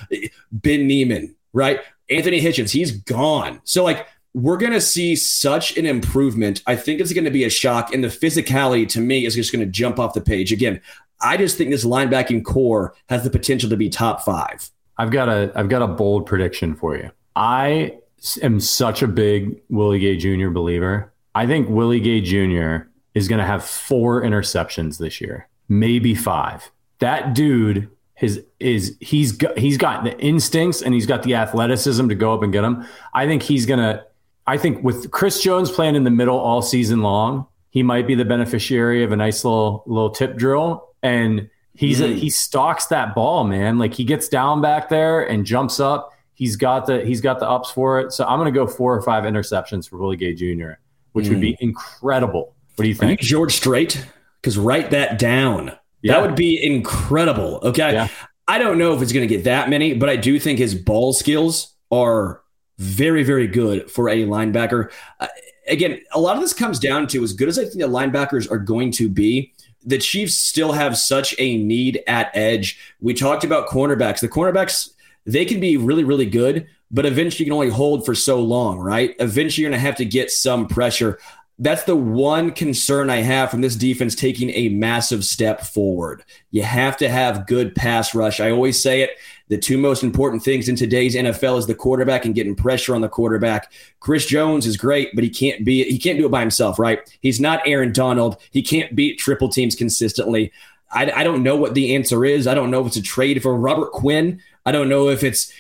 Ben Niemann, right? Anthony Hitchens, he's gone. So like we're going to see such an improvement. I think it's going to be a shock. And the physicality to me is just going to jump off the page. Again, I just think this linebacking core has the potential to be top five. I've got a I've got a bold prediction for you. I am such a big Willie Gay Jr. believer. I think Willie Gay Jr. is going to have four interceptions this year, maybe five. That dude his is he's got he's got the instincts and he's got the athleticism to go up and get them. I think he's gonna. I think with Chris Jones playing in the middle all season long, he might be the beneficiary of a nice little little tip drill and he's mm. a, he stalks that ball, man. Like he gets down back there and jumps up. He's got the he's got the ups for it. So I'm going to go four or five interceptions for Willie Gay Jr., which mm. would be mm. incredible. What do you think, you George Strait? Because write that down. Yeah. That would be incredible. Okay. Yeah. I don't know if it's going to get that many, but I do think his ball skills are very, very good for a linebacker. Uh, again, a lot of this comes down to as good as I think the linebackers are going to be. The Chiefs still have such a need at edge. We talked about cornerbacks. The cornerbacks, they can be really, really good, but eventually you can only hold for so long, right? Eventually you're going to have to get some pressure. That's the one concern I have from this defense taking a massive step forward. You have to have good pass rush. I always say it. The two most important things in today's NFL is the quarterback and getting pressure on the quarterback. Chris Jones is great, but he can't be he can't do it by himself, right? He's not Aaron Donald. He can't beat triple teams consistently. I, I don't know what the answer is. I don't know if it's a trade for Robert Quinn. I don't know if it's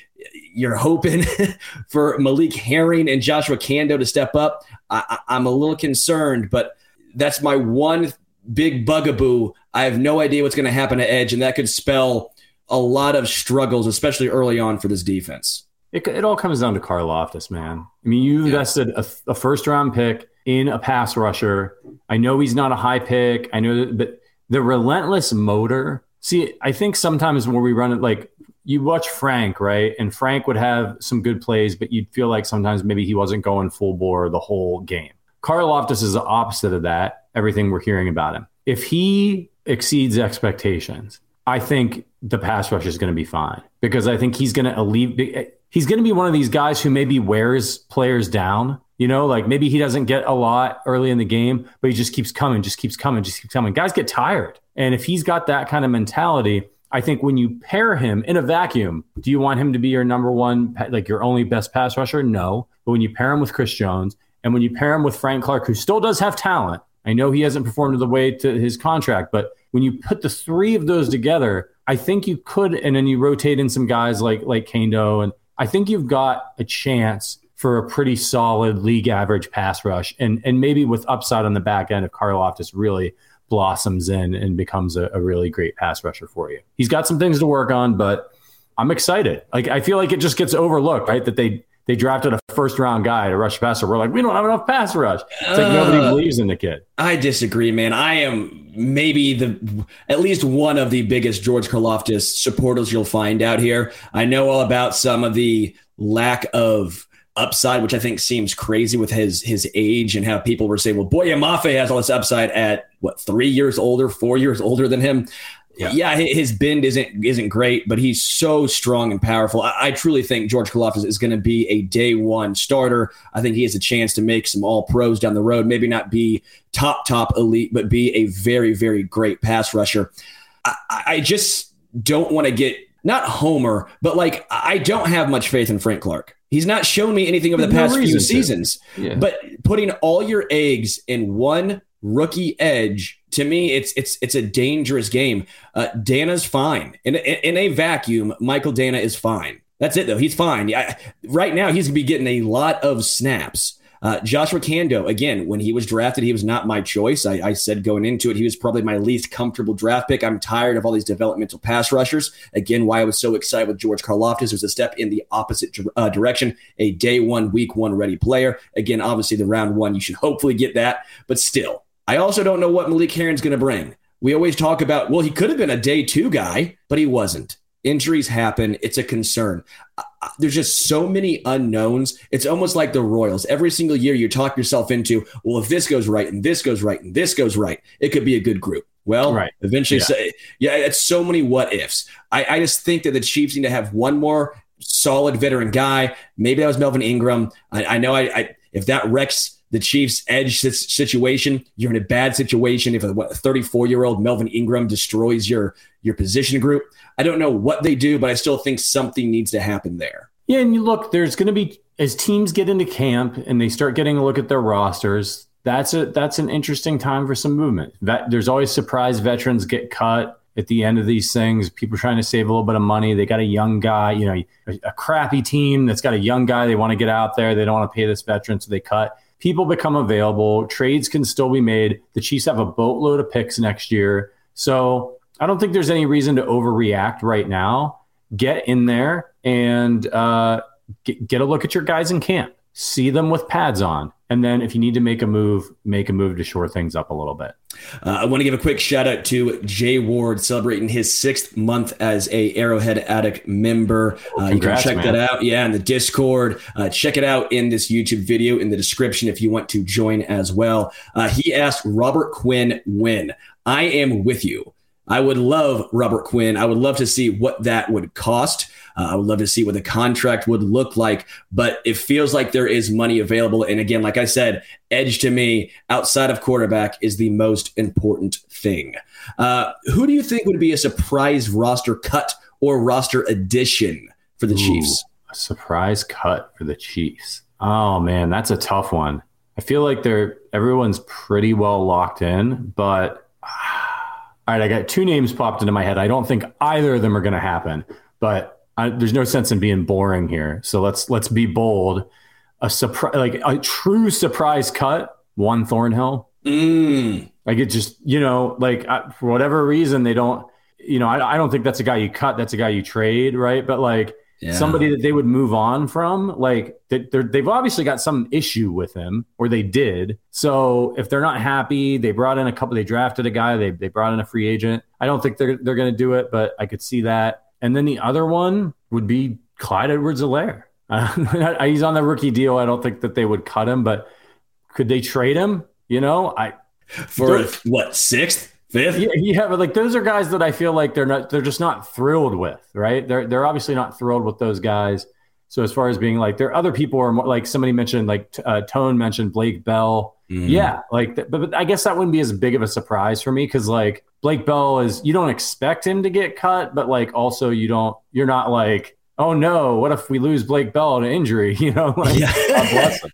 you're hoping for Malik Herring and Joshua Kaindoh to step up. I, I'm a little concerned, but that's my one big bugaboo. I have no idea what's going to happen to Edge, and that could spell a lot of struggles, especially early on for this defense. It, it all comes down to Karlaftis, man. I mean, you invested a, a, first round pick in a pass rusher. I know he's not a high pick. I know that, but the relentless motor. See, I think sometimes when we run it, like you watch Frank, right? And Frank would have some good plays, but you'd feel like sometimes maybe he wasn't going full bore the whole game. Karlaftis is the opposite of that, everything we're hearing about him. If he exceeds expectations, I think the pass rush is going to be fine because I think he's going to alleviate. He's going to be one of these guys who maybe wears players down. You know, like maybe he doesn't get a lot early in the game, but he just keeps coming, just keeps coming, just keeps coming. Guys get tired. And if he's got that kind of mentality, I think when you pair him in a vacuum, do you want him to be your number one, like your only best pass rusher? No. But when you pair him with Chris Jones and when you pair him with Frank Clark, who still does have talent, I know he hasn't performed to the way to his contract, but when you put the three of those together, I think you could, and then you rotate in some guys like like Kaindoh, and I think you've got a chance for a pretty solid league average pass rush, and and maybe with upside on the back end if Karlaftis really blossoms in and becomes a, a really great pass rusher for you. He's got some things to work on, but I'm excited. Like I feel like it just gets overlooked, right? That they they drafted a first round guy to rush passer. We're like, we don't have enough pass rush. It's like uh, nobody believes in the kid. I disagree, man. I am maybe the at least one of the biggest George Karlaftis supporters you'll find out here. I know all about some of the lack of upside, which I think seems crazy with his his age and how people were saying, well, Boye Mafe has all this upside at what three years older, four years older than him yeah. yeah, his bend isn't isn't great, but he's so strong and powerful. I, I truly think George Karlaftis is going to be a day one starter. I think he has a chance to make some All Pros down the road. Maybe not be top top elite, but be a very very great pass rusher. I, I just don't want to get not Homer, but like I don't have much faith in Frank Clark. He's not shown me anything over the past few seasons. Yeah. But putting all your eggs in one rookie edge to me it's it's it's a dangerous game uh, danna's fine in, in, in a vacuum Michael Danna is fine that's it though he's fine I, right now he's gonna be getting a lot of snaps uh, Joshua Kaindoh, again, when he was drafted, he was not my choice. I, I, said going into it, he was probably my least comfortable draft pick. I'm tired of all these developmental pass rushers. Again, why I was so excited with George Karlaftis was a step in the opposite uh, direction, a day one, week one ready player. Again, obviously, the round one, you should hopefully get that, but still, I also don't know what Malik Herring's going to bring. We always talk about, well, he could have been a day two guy, but he wasn't. Injuries happen. It's a concern. There's just so many unknowns. It's almost like the Royals. Every single year, you talk yourself into, well, if this goes right and this goes right and this goes right, it could be a good group. Well, right. eventually, yeah. Say, yeah, it's so many what ifs. I, I just think that the Chiefs need to have one more solid veteran guy. Maybe that was Melvin Ingram. I, I know I, I if that wrecks the Chiefs' edge situation, you're in a bad situation if a 34 year old Melvin Ingram destroys your your position group. I don't know what they do, but I still think something needs to happen there. Yeah, and you look, there's going to be as teams get into camp and they start getting a look at their rosters. That's a that's an interesting time for some movement. That, there's always surprise veterans get cut at the end of these things. People trying to save a little bit of money. They got a young guy, you know, a, a crappy team that's got a young guy. They want to get out there. They don't want to pay this veteran, so they cut people become available. Trades can still be made. The Chiefs have a boatload of picks next year. So I don't think there's any reason to overreact right now. Get in there and uh, get, get a look at your guys in camp. See them with pads on And then if you need to make a move, make a move to shore things up a little bit. Uh, I want to give a quick shout out to Jay Ward celebrating his sixth month as a Arrowhead Addict member. Uh, you can check man. that out, yeah, in the Discord. Uh, check it out in this YouTube video in the description if you want to join as well. Uh, he asked Robert Quinn when. I am with you. I would love Robert Quinn. I would love to see what that would cost. Uh, I would love to see what the contract would look like, but it feels like there is money available. And again, like I said, edge to me outside of quarterback is the most important thing. Uh, who do you think would be a surprise roster cut or roster addition for the Ooh, Chiefs? A surprise cut for the Chiefs. Oh man, that's a tough one. I feel like they're everyone's pretty well locked in, but all right, I got two names popped into my head. I don't think either of them are going to happen, but I, there's no sense in being boring here. So let's let's be bold. A surprise, like a true surprise cut. one Thornhill. Mm. Like it just you know like I, for whatever reason they don't. You know I, I don't think that's a guy you cut. That's a guy you trade, right? But like yeah. somebody that they would move on from. Like they, they've obviously got some issue with him, or they did. So if they're not happy, they brought in a couple. They drafted a guy. They they brought in a free agent. I don't think they're they're going to do it, but I could see that. And then the other one would be Clyde Edwards-Helaire. Uh, he's on the rookie deal. I don't think that they would cut him, but could they trade him? You know, I for what sixth, fifth? Yeah, yeah, but like those are guys that I feel like they're not. They're just not thrilled with, right? They're they're obviously not thrilled with those guys. So as far as being like, there are other people are more, like somebody mentioned, like uh, Tone mentioned Blake Bell. Mm. Yeah, like, but, but I guess that wouldn't be as big of a surprise for me because like Blake Bell is you don't expect him to get cut, but like also you don't you're not like oh no, what if we lose Blake Bell to injury? You know, like, yeah.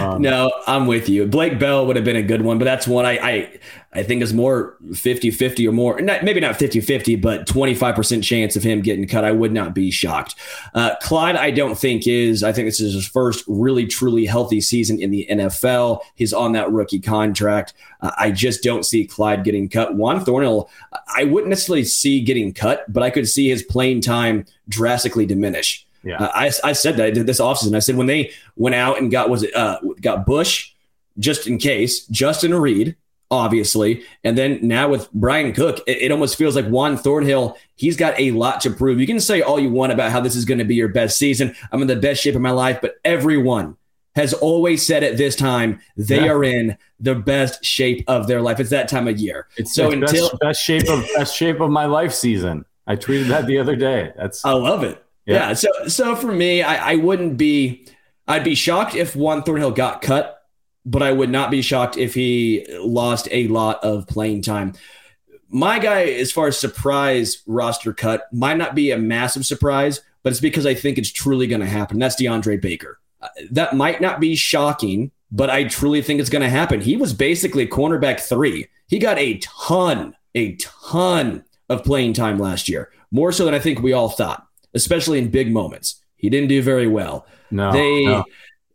Um, no, I'm with you. Blake Bell would have been a good one, but that's one I I, I think is more 50-50 or more. Not, maybe not 50-50, but 25% chance of him getting cut. I would not be shocked. Uh, Clyde, I don't think is. I think this is his first really truly healthy season in the NFL. He's on that rookie contract. Uh, I just don't see Clyde getting cut. Juan Thornhill, I wouldn't necessarily see getting cut, but I could see his playing time drastically diminish. Yeah, uh, I, I said that this offseason. I said when they went out and got was it uh, got Bush just in case, Justin Reid, obviously, and then now with Bryan Cook, it, it, almost feels like Juan Thornhill. He's got a lot to prove. You can say all you want about how this is going to be your best season. I'm in the best shape of my life, but everyone has always said at this time they yeah. are in the best shape of their life. It's that time of year. It's so until best, best shape of best shape of my life season. I tweeted that the other day. That's I love it. Yeah. yeah. So so for me, I, I wouldn't be I'd be shocked if Juan Thornhill got cut, but I would not be shocked if he lost a lot of playing time. My guy, as far as surprise roster cut, might not be a massive surprise, but it's because I think it's truly going to happen. That's DeAndre Baker. Uh, that might not be shocking, but I truly think it's going to happen. He was basically cornerback three. He got a ton, a ton of playing time last year, more so than I think we all thought especially in big moments. He didn't do very well. No, they no.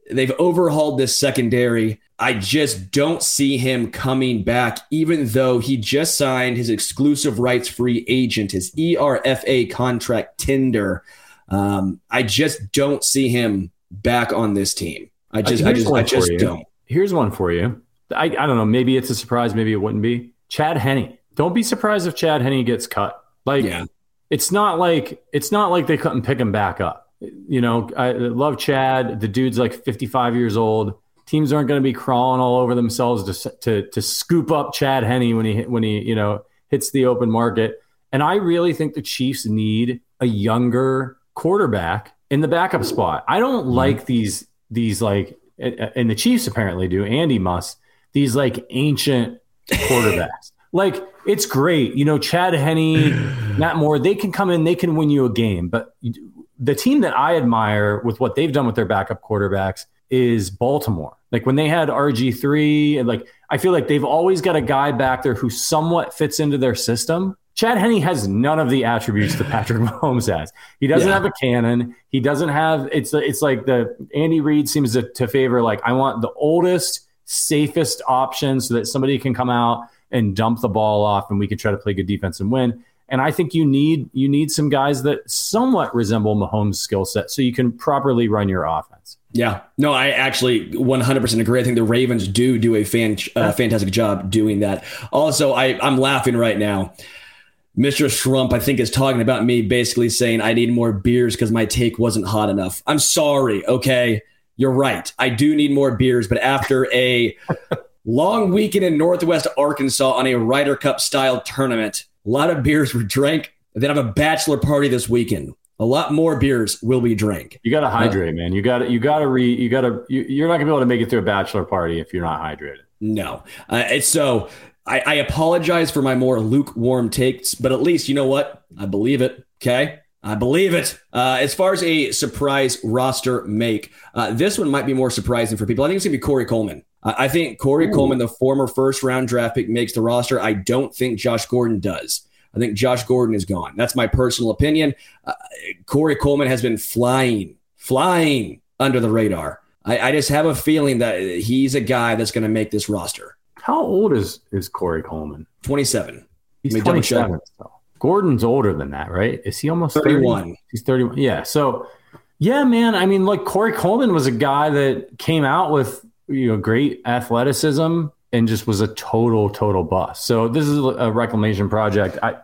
They've overhauled this secondary. I just don't see him coming back, even though he just signed his exclusive rights free agent, his ERFA contract tender. Um, I just don't see him back on this team. I just, I just, I just don't. Here's one for you. I, I don't know. Maybe it's a surprise. Maybe it wouldn't be. Chad Henne. Don't be surprised if Chad Henne gets cut. Like, yeah it's not like it's not like they couldn't pick him back up. You know, I love Chad. The dude's like 55 years old. Teams aren't going to be crawling all over themselves to, to to scoop up Chad Henne when he when he you know hits the open market. And I really think the Chiefs need a younger quarterback in the backup spot. I don't mm-hmm. like these these like and the Chiefs apparently do. Andy must these like ancient quarterbacks. like it's great. You know, Chad Henne, Matt Moore, they can come in, they can win you a game. But the team that I admire with what they've done with their backup quarterbacks is Baltimore. Like when they had RG3, and like I feel like they've always got a guy back there who somewhat fits into their system. Chad Henne has none of the attributes that Patrick Mahomes has. He doesn't yeah. have a cannon. He doesn't have it's it's like the Andy Reid seems to, to favor like I want the oldest, safest option so that somebody can come out and dump the ball off and we can try to play good defense and win. And I think you need you need some guys that somewhat resemble Mahomes' skill set so you can properly run your offense. Yeah, no, I actually 100% agree. I think the Ravens do do a fan, uh, fantastic job doing that. Also, I, I'm laughing right now. Mr. Shrump, I think, is talking about me basically saying I need more beers because my take wasn't hot enough. I'm sorry, okay? You're right. I do need more beers, but after a long weekend in Northwest Arkansas on a Ryder Cup style tournament, a lot of beers were drank. And then I have a bachelor party this weekend a lot more beers will be drank. You got to hydrate, uh, man. You got to you got to re you got to you, are not gonna be able to make it through a bachelor party if you're not hydrated. No, uh, so I, I apologize for my more lukewarm takes, but at least you know what I believe it. Okay. I believe it. Uh, as far as a surprise roster make, uh, this one might be more surprising for people. I think it's going to be Corey Coleman. I think Corey Ooh. Coleman, the former first round draft pick, makes the roster. I don't think Josh Gordon does. I think Josh Gordon is gone. That's my personal opinion. Uh, Corey Coleman has been flying, flying under the radar. I, I just have a feeling that he's a guy that's going to make this roster. How old is is Corey Coleman? Twenty seven. He's twenty seven. Gordon's older than that, right? Is he almost 31? He's 31. Yeah. So, yeah, man. I mean, like Corey Coleman was a guy that came out with, you know, great athleticism and just was a total, total bust. So, this is a reclamation project. I,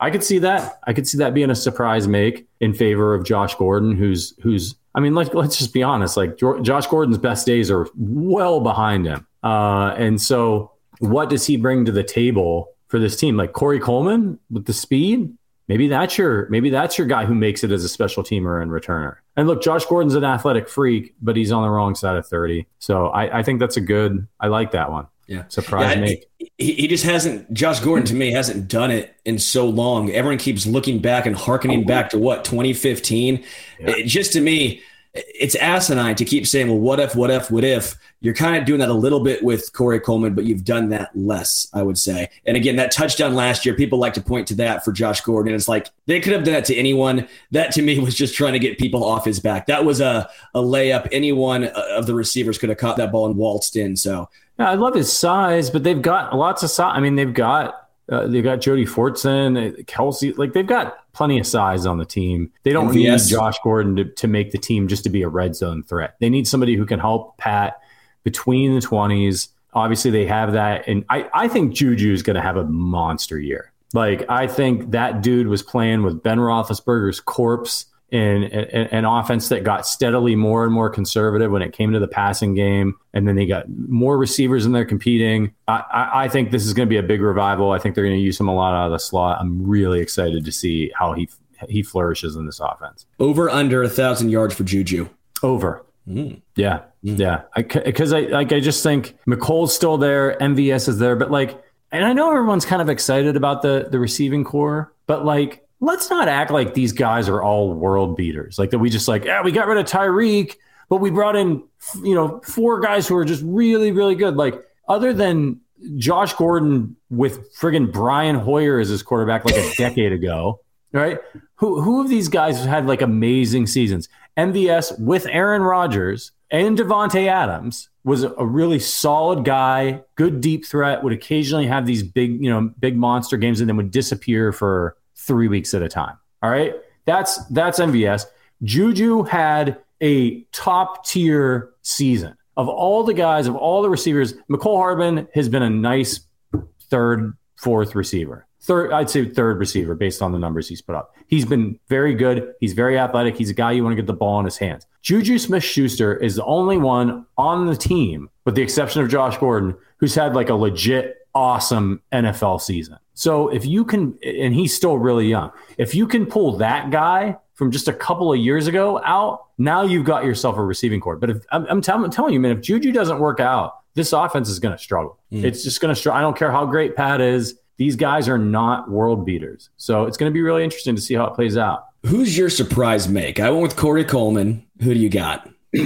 I could see that. I could see that being a surprise make in favor of Josh Gordon, who's who's. I mean, like let's just be honest. Like Josh Gordon's best days are well behind him, uh, and so what does he bring to the table for this team? Like Corey Coleman with the speed. Maybe that's your maybe that's your guy who makes it as a special teamer and returner. And look, Josh Gordon's an athletic freak, but he's on the wrong side of thirty. So I, I think that's a good. I like that one. Yeah. Surprise yeah, me. He, he just hasn't, Josh Gordon to me hasn't done it in so long. Everyone keeps looking back and harkening oh, back to what, 2015? Yeah. It, just to me, it's asinine to keep saying, well, what if, what if, what if? You're kind of doing that a little bit with Corey Coleman, but you've done that less, I would say. And again, that touchdown last year, people like to point to that for Josh Gordon. It's like they could have done that to anyone. That to me was just trying to get people off his back. That was a, a layup. Anyone uh, of the receivers could have caught that ball and waltzed in. So yeah, I love his size, but they've got lots of size. I mean, they've got uh, they've got Jody Fortson, Kelce. Like they've got plenty of size on the team. They don't MVS. need Josh Gordon to, to make the team just to be a red zone threat. They need somebody who can help Pat between the twenties. Obviously, they have that, and I I think Juju is going to have a monster year. Like I think that dude was playing with Ben Roethlisberger's corpse in an offense that got steadily more and more conservative when it came to the passing game. And then they got more receivers in there competing. I, I, I think this is going to be a big revival. I think they're going to use him a lot out of the slot. I'm really excited to see how he he flourishes in this offense. Over under a thousand yards for Juju. Over. Mm. Yeah, mm. yeah. Because I, I like I just think Mecole's still there, MVS is there, but like, and I know everyone's kind of excited about the the receiving core, but like let's not act like these guys are all world beaters. Like that we just like, yeah, we got rid of Tyreek, but we brought in, you know, four guys who are just really, really good. Like other than Josh Gordon with friggin' Brian Hoyer as his quarterback like a decade ago, right? Who who of these guys had like amazing seasons? MVS with Aaron Rodgers and Davante Adams was a really solid guy, good deep threat, would occasionally have these big, you know, big monster games and then would disappear for three weeks at a time. All right. That's that's MVS. Juju had a top tier season. Of all the guys, of all the receivers, Mecole Hardman has been a nice third, fourth receiver. Third, I'd say third receiver based on the numbers he's put up. He's been very good. He's very athletic. He's a guy you want to get the ball in his hands. Juju Smith Schuster is the only one on the team, with the exception of Josh Gordon, who's had like a legit awesome NFL season. So if you can, and he's still really young, if you can pull that guy from just a couple of years ago out, now you've got yourself a receiving core. But if I'm, I'm, tell, I'm telling you, man, if Juju doesn't work out, this offense is going to struggle. Mm. It's just going to struggle. I don't care how great Pat is. These guys are not world beaters. So it's going to be really interesting to see how it plays out. Who's your surprise make? I went with Corey Coleman. Who do you got? Uh,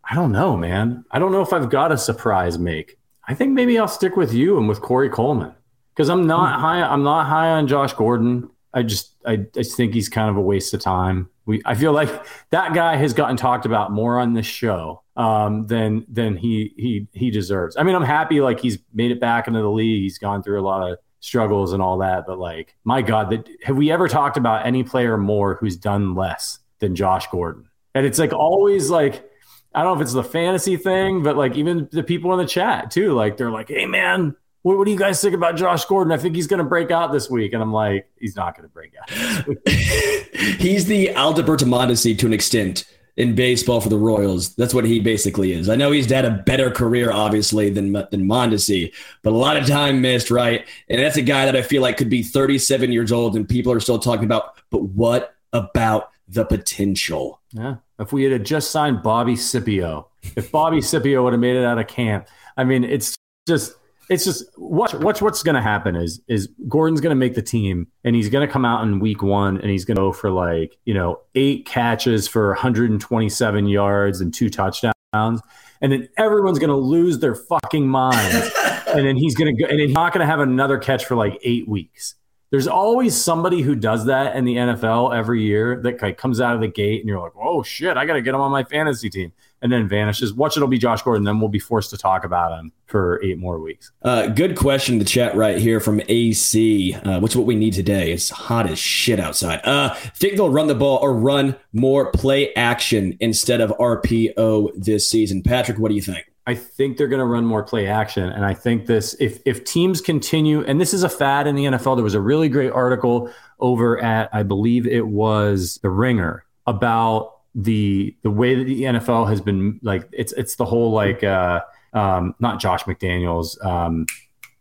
I don't know, man. I don't know if I've got a surprise make. I think maybe I'll stick with you and with Corey Coleman because I'm not hmm. high. I'm not high on Josh Gordon. I just I, I just think he's kind of a waste of time. We I feel like that guy has gotten talked about more on this show um, than than he he he deserves. I mean, I'm happy like he's made it back into the league. He's gone through a lot of struggles and all that, but like my God, that have we ever talked about any player more who's done less than Josh Gordon? And it's like always like, I don't know if it's the fantasy thing, but like even the people in the chat too, like they're like, hey man, what, what do you guys think about Josh Gordon? I think he's going to break out this week. And I'm like, he's not going to break out. he's the Alberto Mondesi to an extent in baseball for the Royals. That's what he basically is. I know he's had a better career, obviously, than than Mondesi, but a lot of time missed, right? And that's a guy that I feel like could be 37 years old, and people are still talking about. But what about the potential? Yeah, if we had just signed Bobby Scipio, if Bobby Scipio would have made it out of camp, I mean, it's just it's just what what's what's going to happen is is Gordon's going to make the team and he's going to come out in week 1 and he's going to go for like, you know, 8 catches for 127 yards and two touchdowns and then everyone's going to lose their fucking minds and then he's going to go and he's not going to have another catch for like 8 weeks. There's always somebody who does that in the NFL every year that like comes out of the gate and you're like, "Oh shit, I got to get him on my fantasy team." and then vanishes. Watch it'll be Josh Gordon. Then we'll be forced to talk about him for eight more weeks. Uh, good question in the chat right here from AC. Uh, what's what we need today? It's hot as shit outside. Uh, think they'll run the ball or run more play action instead of RPO this season? Patrick, what do you think? I think they're going to run more play action, and I think this if if teams continue, and this is a fad in the NFL. There was a really great article over at I believe it was the Ringer about the the way that the NFL has been like it's it's the whole like uh um not Josh McDaniels um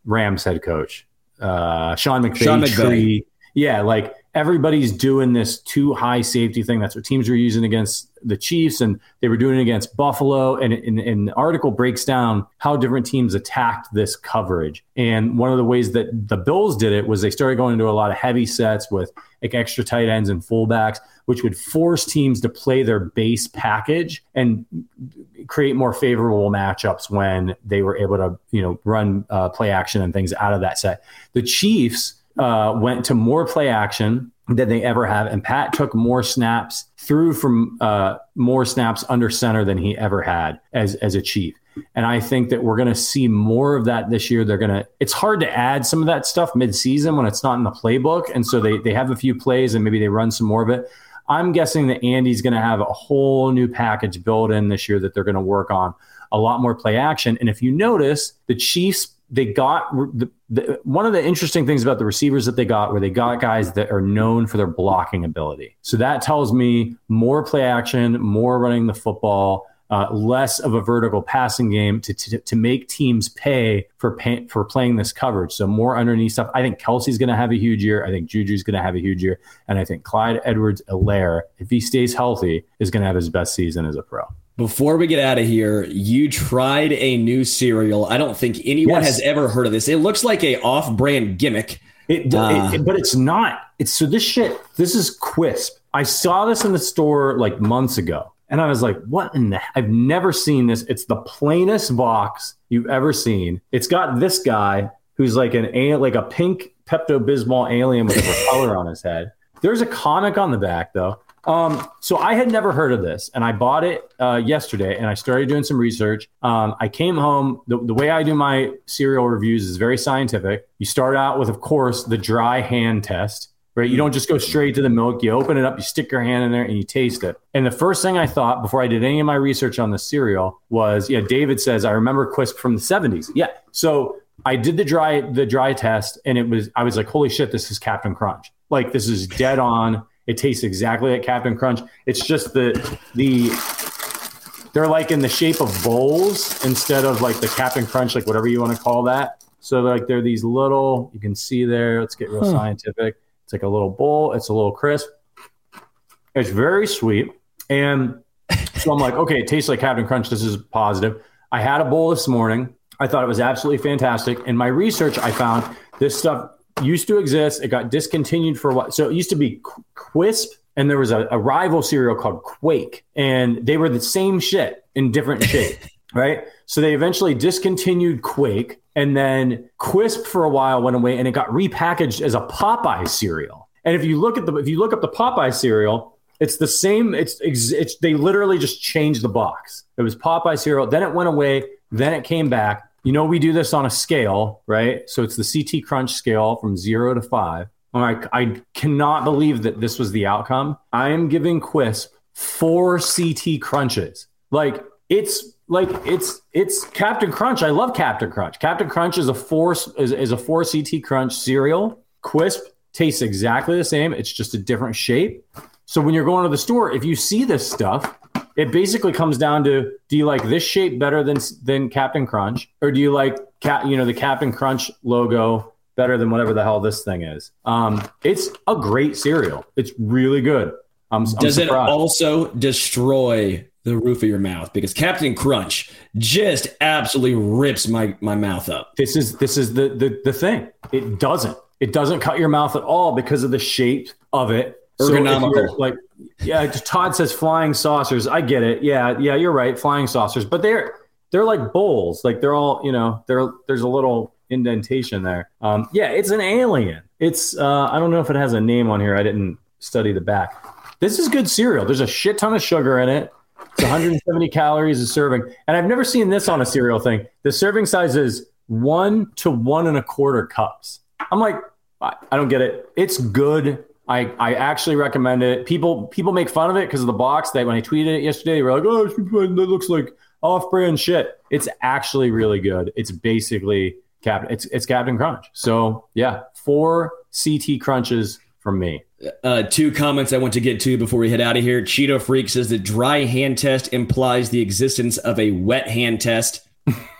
Rams head coach uh Sean McVay, Sean McVay. Tree. yeah like everybody's doing this two high safety thing that's what teams were using against the Chiefs and they were doing it against Buffalo. And, and, and, the article breaks down how different teams attacked this coverage. And one of the ways that the Bills did it was they started going into a lot of heavy sets with like extra tight ends and fullbacks, which would force teams to play their base package and create more favorable matchups when they were able to, you know, run uh, play action and things out of that set. The Chiefs uh, went to more play action than they ever have. And Pat took more snaps through from uh, more snaps under center than he ever had as as a chief. And I think that we're going to see more of that this year. They're going to. It's hard to add some of that stuff midseason when it's not in the playbook, and so they they have a few plays and maybe they run some more of it. I'm guessing that Andy's going to have a whole new package built in this year that they're going to work on a lot more play action. And if you notice, the Chiefs they got the, the, one of the interesting things about the receivers that they got where they got guys that are known for their blocking ability. So that tells me more play action, more running the football, uh, less of a vertical passing game to, to, to make teams pay for pay, for playing this coverage. So more underneath stuff. I think Kelce's going to have a huge year. I think Juju's going to have a huge year, and I think Clyde Edwards-Helaire, if he stays healthy, is going to have his best season as a pro. Before we get out of here, you tried a new cereal. I don't think anyone yes. has ever heard of this. It looks like a off-brand gimmick. It, uh, it, but it's not. It's so this shit. This is Quisp. I saw this in the store like months ago, and I was like, "What in the? I've never seen this. It's the plainest box you've ever seen. It's got this guy who's like an like a pink Pepto Bismol alien with a propeller on his head. There's a comic on the back though. Um, so I had never heard of this, and I bought it uh, yesterday, and I started doing some research. Um, I came home. The, the, way I do my cereal reviews is very scientific. You start out with, of course, the dry hand test, right? You don't just go straight to the milk. You open it up, you stick your hand in there, and you taste it. And the first thing I thought before I did any of my research on the cereal was, yeah, David says I remember Quisp from the '70s. Yeah, so I did the dry the dry test, and it was I was like, holy shit, this is Captain Crunch. Like this is dead on it tastes exactly like Captain Crunch. It's just the the they're like in the shape of bowls instead of like the Captain Crunch, like whatever you want to call that. So like they're these little, you can see there. Let's get real huh. scientific. It's like a little bowl. It's a little crisp. It's very sweet, and so I'm like, okay, it tastes like Captain Crunch. This is positive. I had a bowl this morning. I thought it was absolutely fantastic. In my research, I found this stuff used to exist. It got discontinued for a while. So it used to be Quisp, and there was a, a rival cereal called Quake, and they were the same shit in different shape, right? So they eventually discontinued Quake, and then Quisp for a while went away, and it got repackaged as a Popeye cereal. And if you look at the if you look up the Popeye cereal, it's the same. It's it's they literally just changed the box. It was Popeye cereal, then it went away, then it came back you know, we do this on a scale, right? So it's the CT crunch scale from zero to five. I'm like, I cannot believe that this was the outcome. I am giving Quisp four CT crunches. Like it's like it's it's Captain Crunch. I love Captain Crunch. Captain Crunch is a four is, is a four CT crunch cereal. Quisp tastes exactly the same. It's just a different shape. So when you're going to the store, if you see this stuff, it basically comes down to do you like this shape better than than Captain Crunch, or do you like Cap, you know the Captain Crunch logo better than whatever the hell this thing is? Um, it's a great cereal. It's really good. I'm, Does I'm it also destroy the roof of your mouth? Because Captain Crunch just absolutely rips my my mouth up. This is this is the the the thing. It doesn't. It doesn't cut your mouth at all because of the shape of it. Ergonomical. So like yeah, Todd says flying saucers. I get it. Yeah, yeah, you're right. Flying saucers, but they're they're like bowls. Like they're all you know. There there's a little indentation there. Um, yeah, it's an alien. It's uh, I don't know if it has a name on here. I didn't study the back. This is good cereal. There's a shit ton of sugar in it. It's 170 calories a serving, and I've never seen this on a cereal thing. The serving size is one to one and a quarter cups. I'm like, I, I don't get it. It's good. I, I actually recommend it. People people make fun of it because of the box. That when I tweeted it yesterday, they were like, "Oh, that looks like off-brand shit." It's actually really good. It's basically Cap. It's it's Captain Crunch. So yeah, four CT crunches from me. Uh, two comments I want to get to before we head out of here. Cheeto Freak says the dry hand test implies the existence of a wet hand test.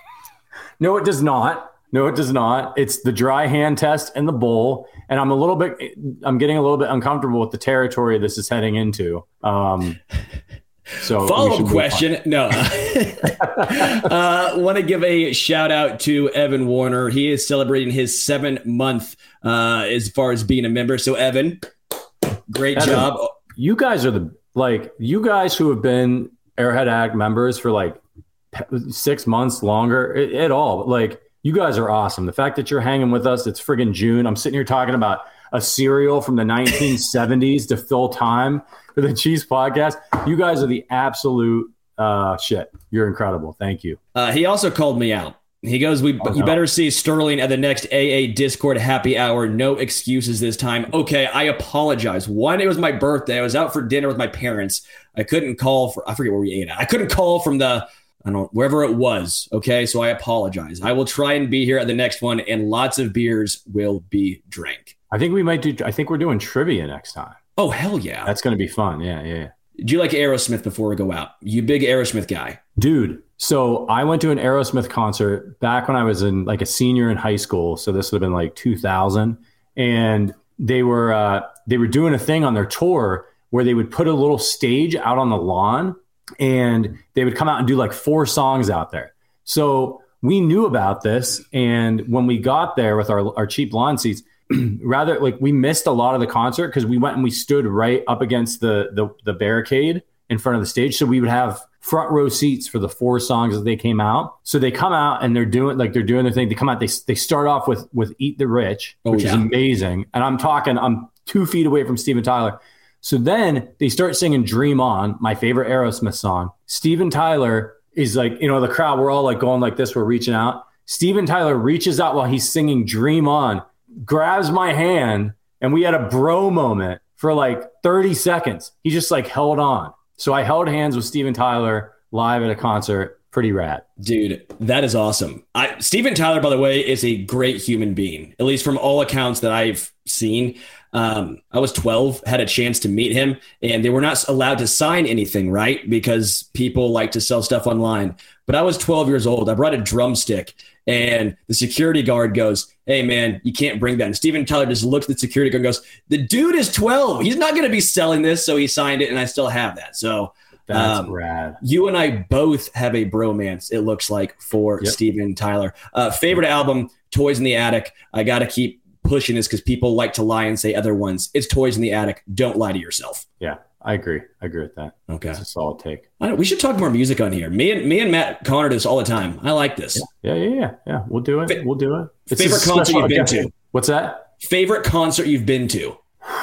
no, it does not. No, it does not. It's the dry hand test and the bowl, and I'm a little bit, I'm getting a little bit uncomfortable with the territory this is heading into. Um, so follow up question. No, uh, want to give a shout out to Evan Warner. He is celebrating his seven month uh, as far as being a member. So Evan, great Evan, job. You guys are the like you guys who have been Arrowhead Addict members for like six months longer. It all like you guys are awesome. The fact that you're hanging with us, it's friggin' June. I'm sitting here talking about a cereal from the 1970s to fill time for the Cheese podcast. You guys are the absolute uh, shit. You're incredible. Thank you. Uh, he also called me out. He goes, "We oh, no. you better see Sterling at the next AA Discord happy hour. No excuses this time." Okay, I apologize. One, it was my birthday. I was out for dinner with my parents. I couldn't call for. I forget where we ate at. I couldn't call from the I don't wherever it was. Okay, so I apologize. I will try and be here at the next one, and lots of beers will be drank. I think we might do. I think we're doing trivia next time. Oh hell yeah, that's going to be fun. Yeah, yeah. Do you like Aerosmith before we go out? You big Aerosmith guy, dude. So I went to an Aerosmith concert back when I was in like a senior in high school. So this would have been like 2000, and they were uh, they were doing a thing on their tour where they would put a little stage out on the lawn and they would come out and do like four songs out there. So we knew about this. And when we got there with our, our cheap lawn seats, rather like we missed a lot of the concert because we went and we stood right up against the, the, the barricade in front of the stage. So we would have front row seats for the four songs as they came out. So they come out and they're doing like they're doing their thing. They come out, they they start off with with Eat the Rich, oh, which yeah. is amazing. And I'm talking, I'm two feet away from Steven Tyler. So then they start singing Dream On, my favorite Aerosmith song. Steven Tyler is like, you know, the crowd, we're all like going like this, we're reaching out. Steven Tyler reaches out while he's singing Dream On, grabs my hand, and we had a bro moment for like 30 seconds. He just like held on. So I held hands with Steven Tyler live at a concert. Pretty rad. Dude, that is awesome. I, Steven Tyler, by the way, is a great human being, at least from all accounts that I've seen. Um, I was 12, had a chance to meet him, and they were not allowed to sign anything, right? Because people like to sell stuff online. But I was 12 years old. I brought a drumstick, and the security guard goes, Hey, man, you can't bring that. And Steven Tyler just looks at the security guard and goes, The dude is 12. He's not going to be selling this. So he signed it, and I still have that. So that's um, rad. You and I both have a bromance, it looks like, for yep. Steven Tyler. Uh, favorite album, Toys in the Attic. I got to keep pushing this because people like to lie and say other ones. It's toys in the attic. Don't lie to yourself. Yeah, I agree. I agree with that. Okay, that's a solid take. we should talk more music on here. Me and me and Matt Connor do this all the time. I like this. Yeah, yeah, yeah, yeah. yeah. We'll do it. We'll do it. It's favorite concert you've been to? What's that? Favorite concert you've been to?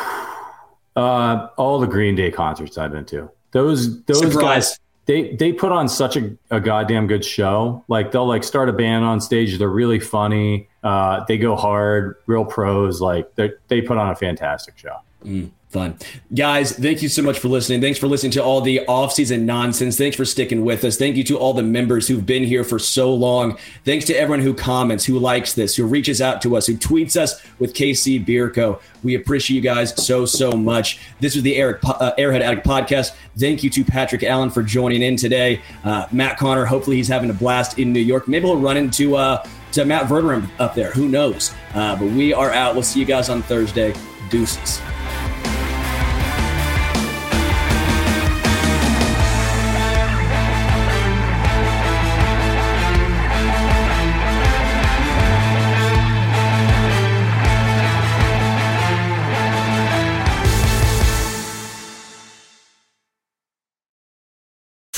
Uh, all the Green Day concerts I've been to. Those those Surprise. guys they they put on such a, a goddamn good show. Like they'll like start a band on stage. They're really funny. Uh, they go hard, real pros. Like they they put on a fantastic show. Mm. Fun. Guys, thank you so much for listening. Thanks for listening to all the off-season nonsense. Thanks for sticking with us. Thank you to all the members who've been here for so long. Thanks to everyone who comments, who likes this, who reaches out to us, who tweets us with KC Bierko. We appreciate you guys so, so much. This was the Eric uh, Arrowhead Addict podcast. Thank you to Patrick Allen for joining in today. Uh, Matt Connor, hopefully he's having a blast in New York. Maybe we'll run into uh, to Matt Verderame up there. Who knows? Uh, but we are out. We'll see you guys on Thursday. Deuces.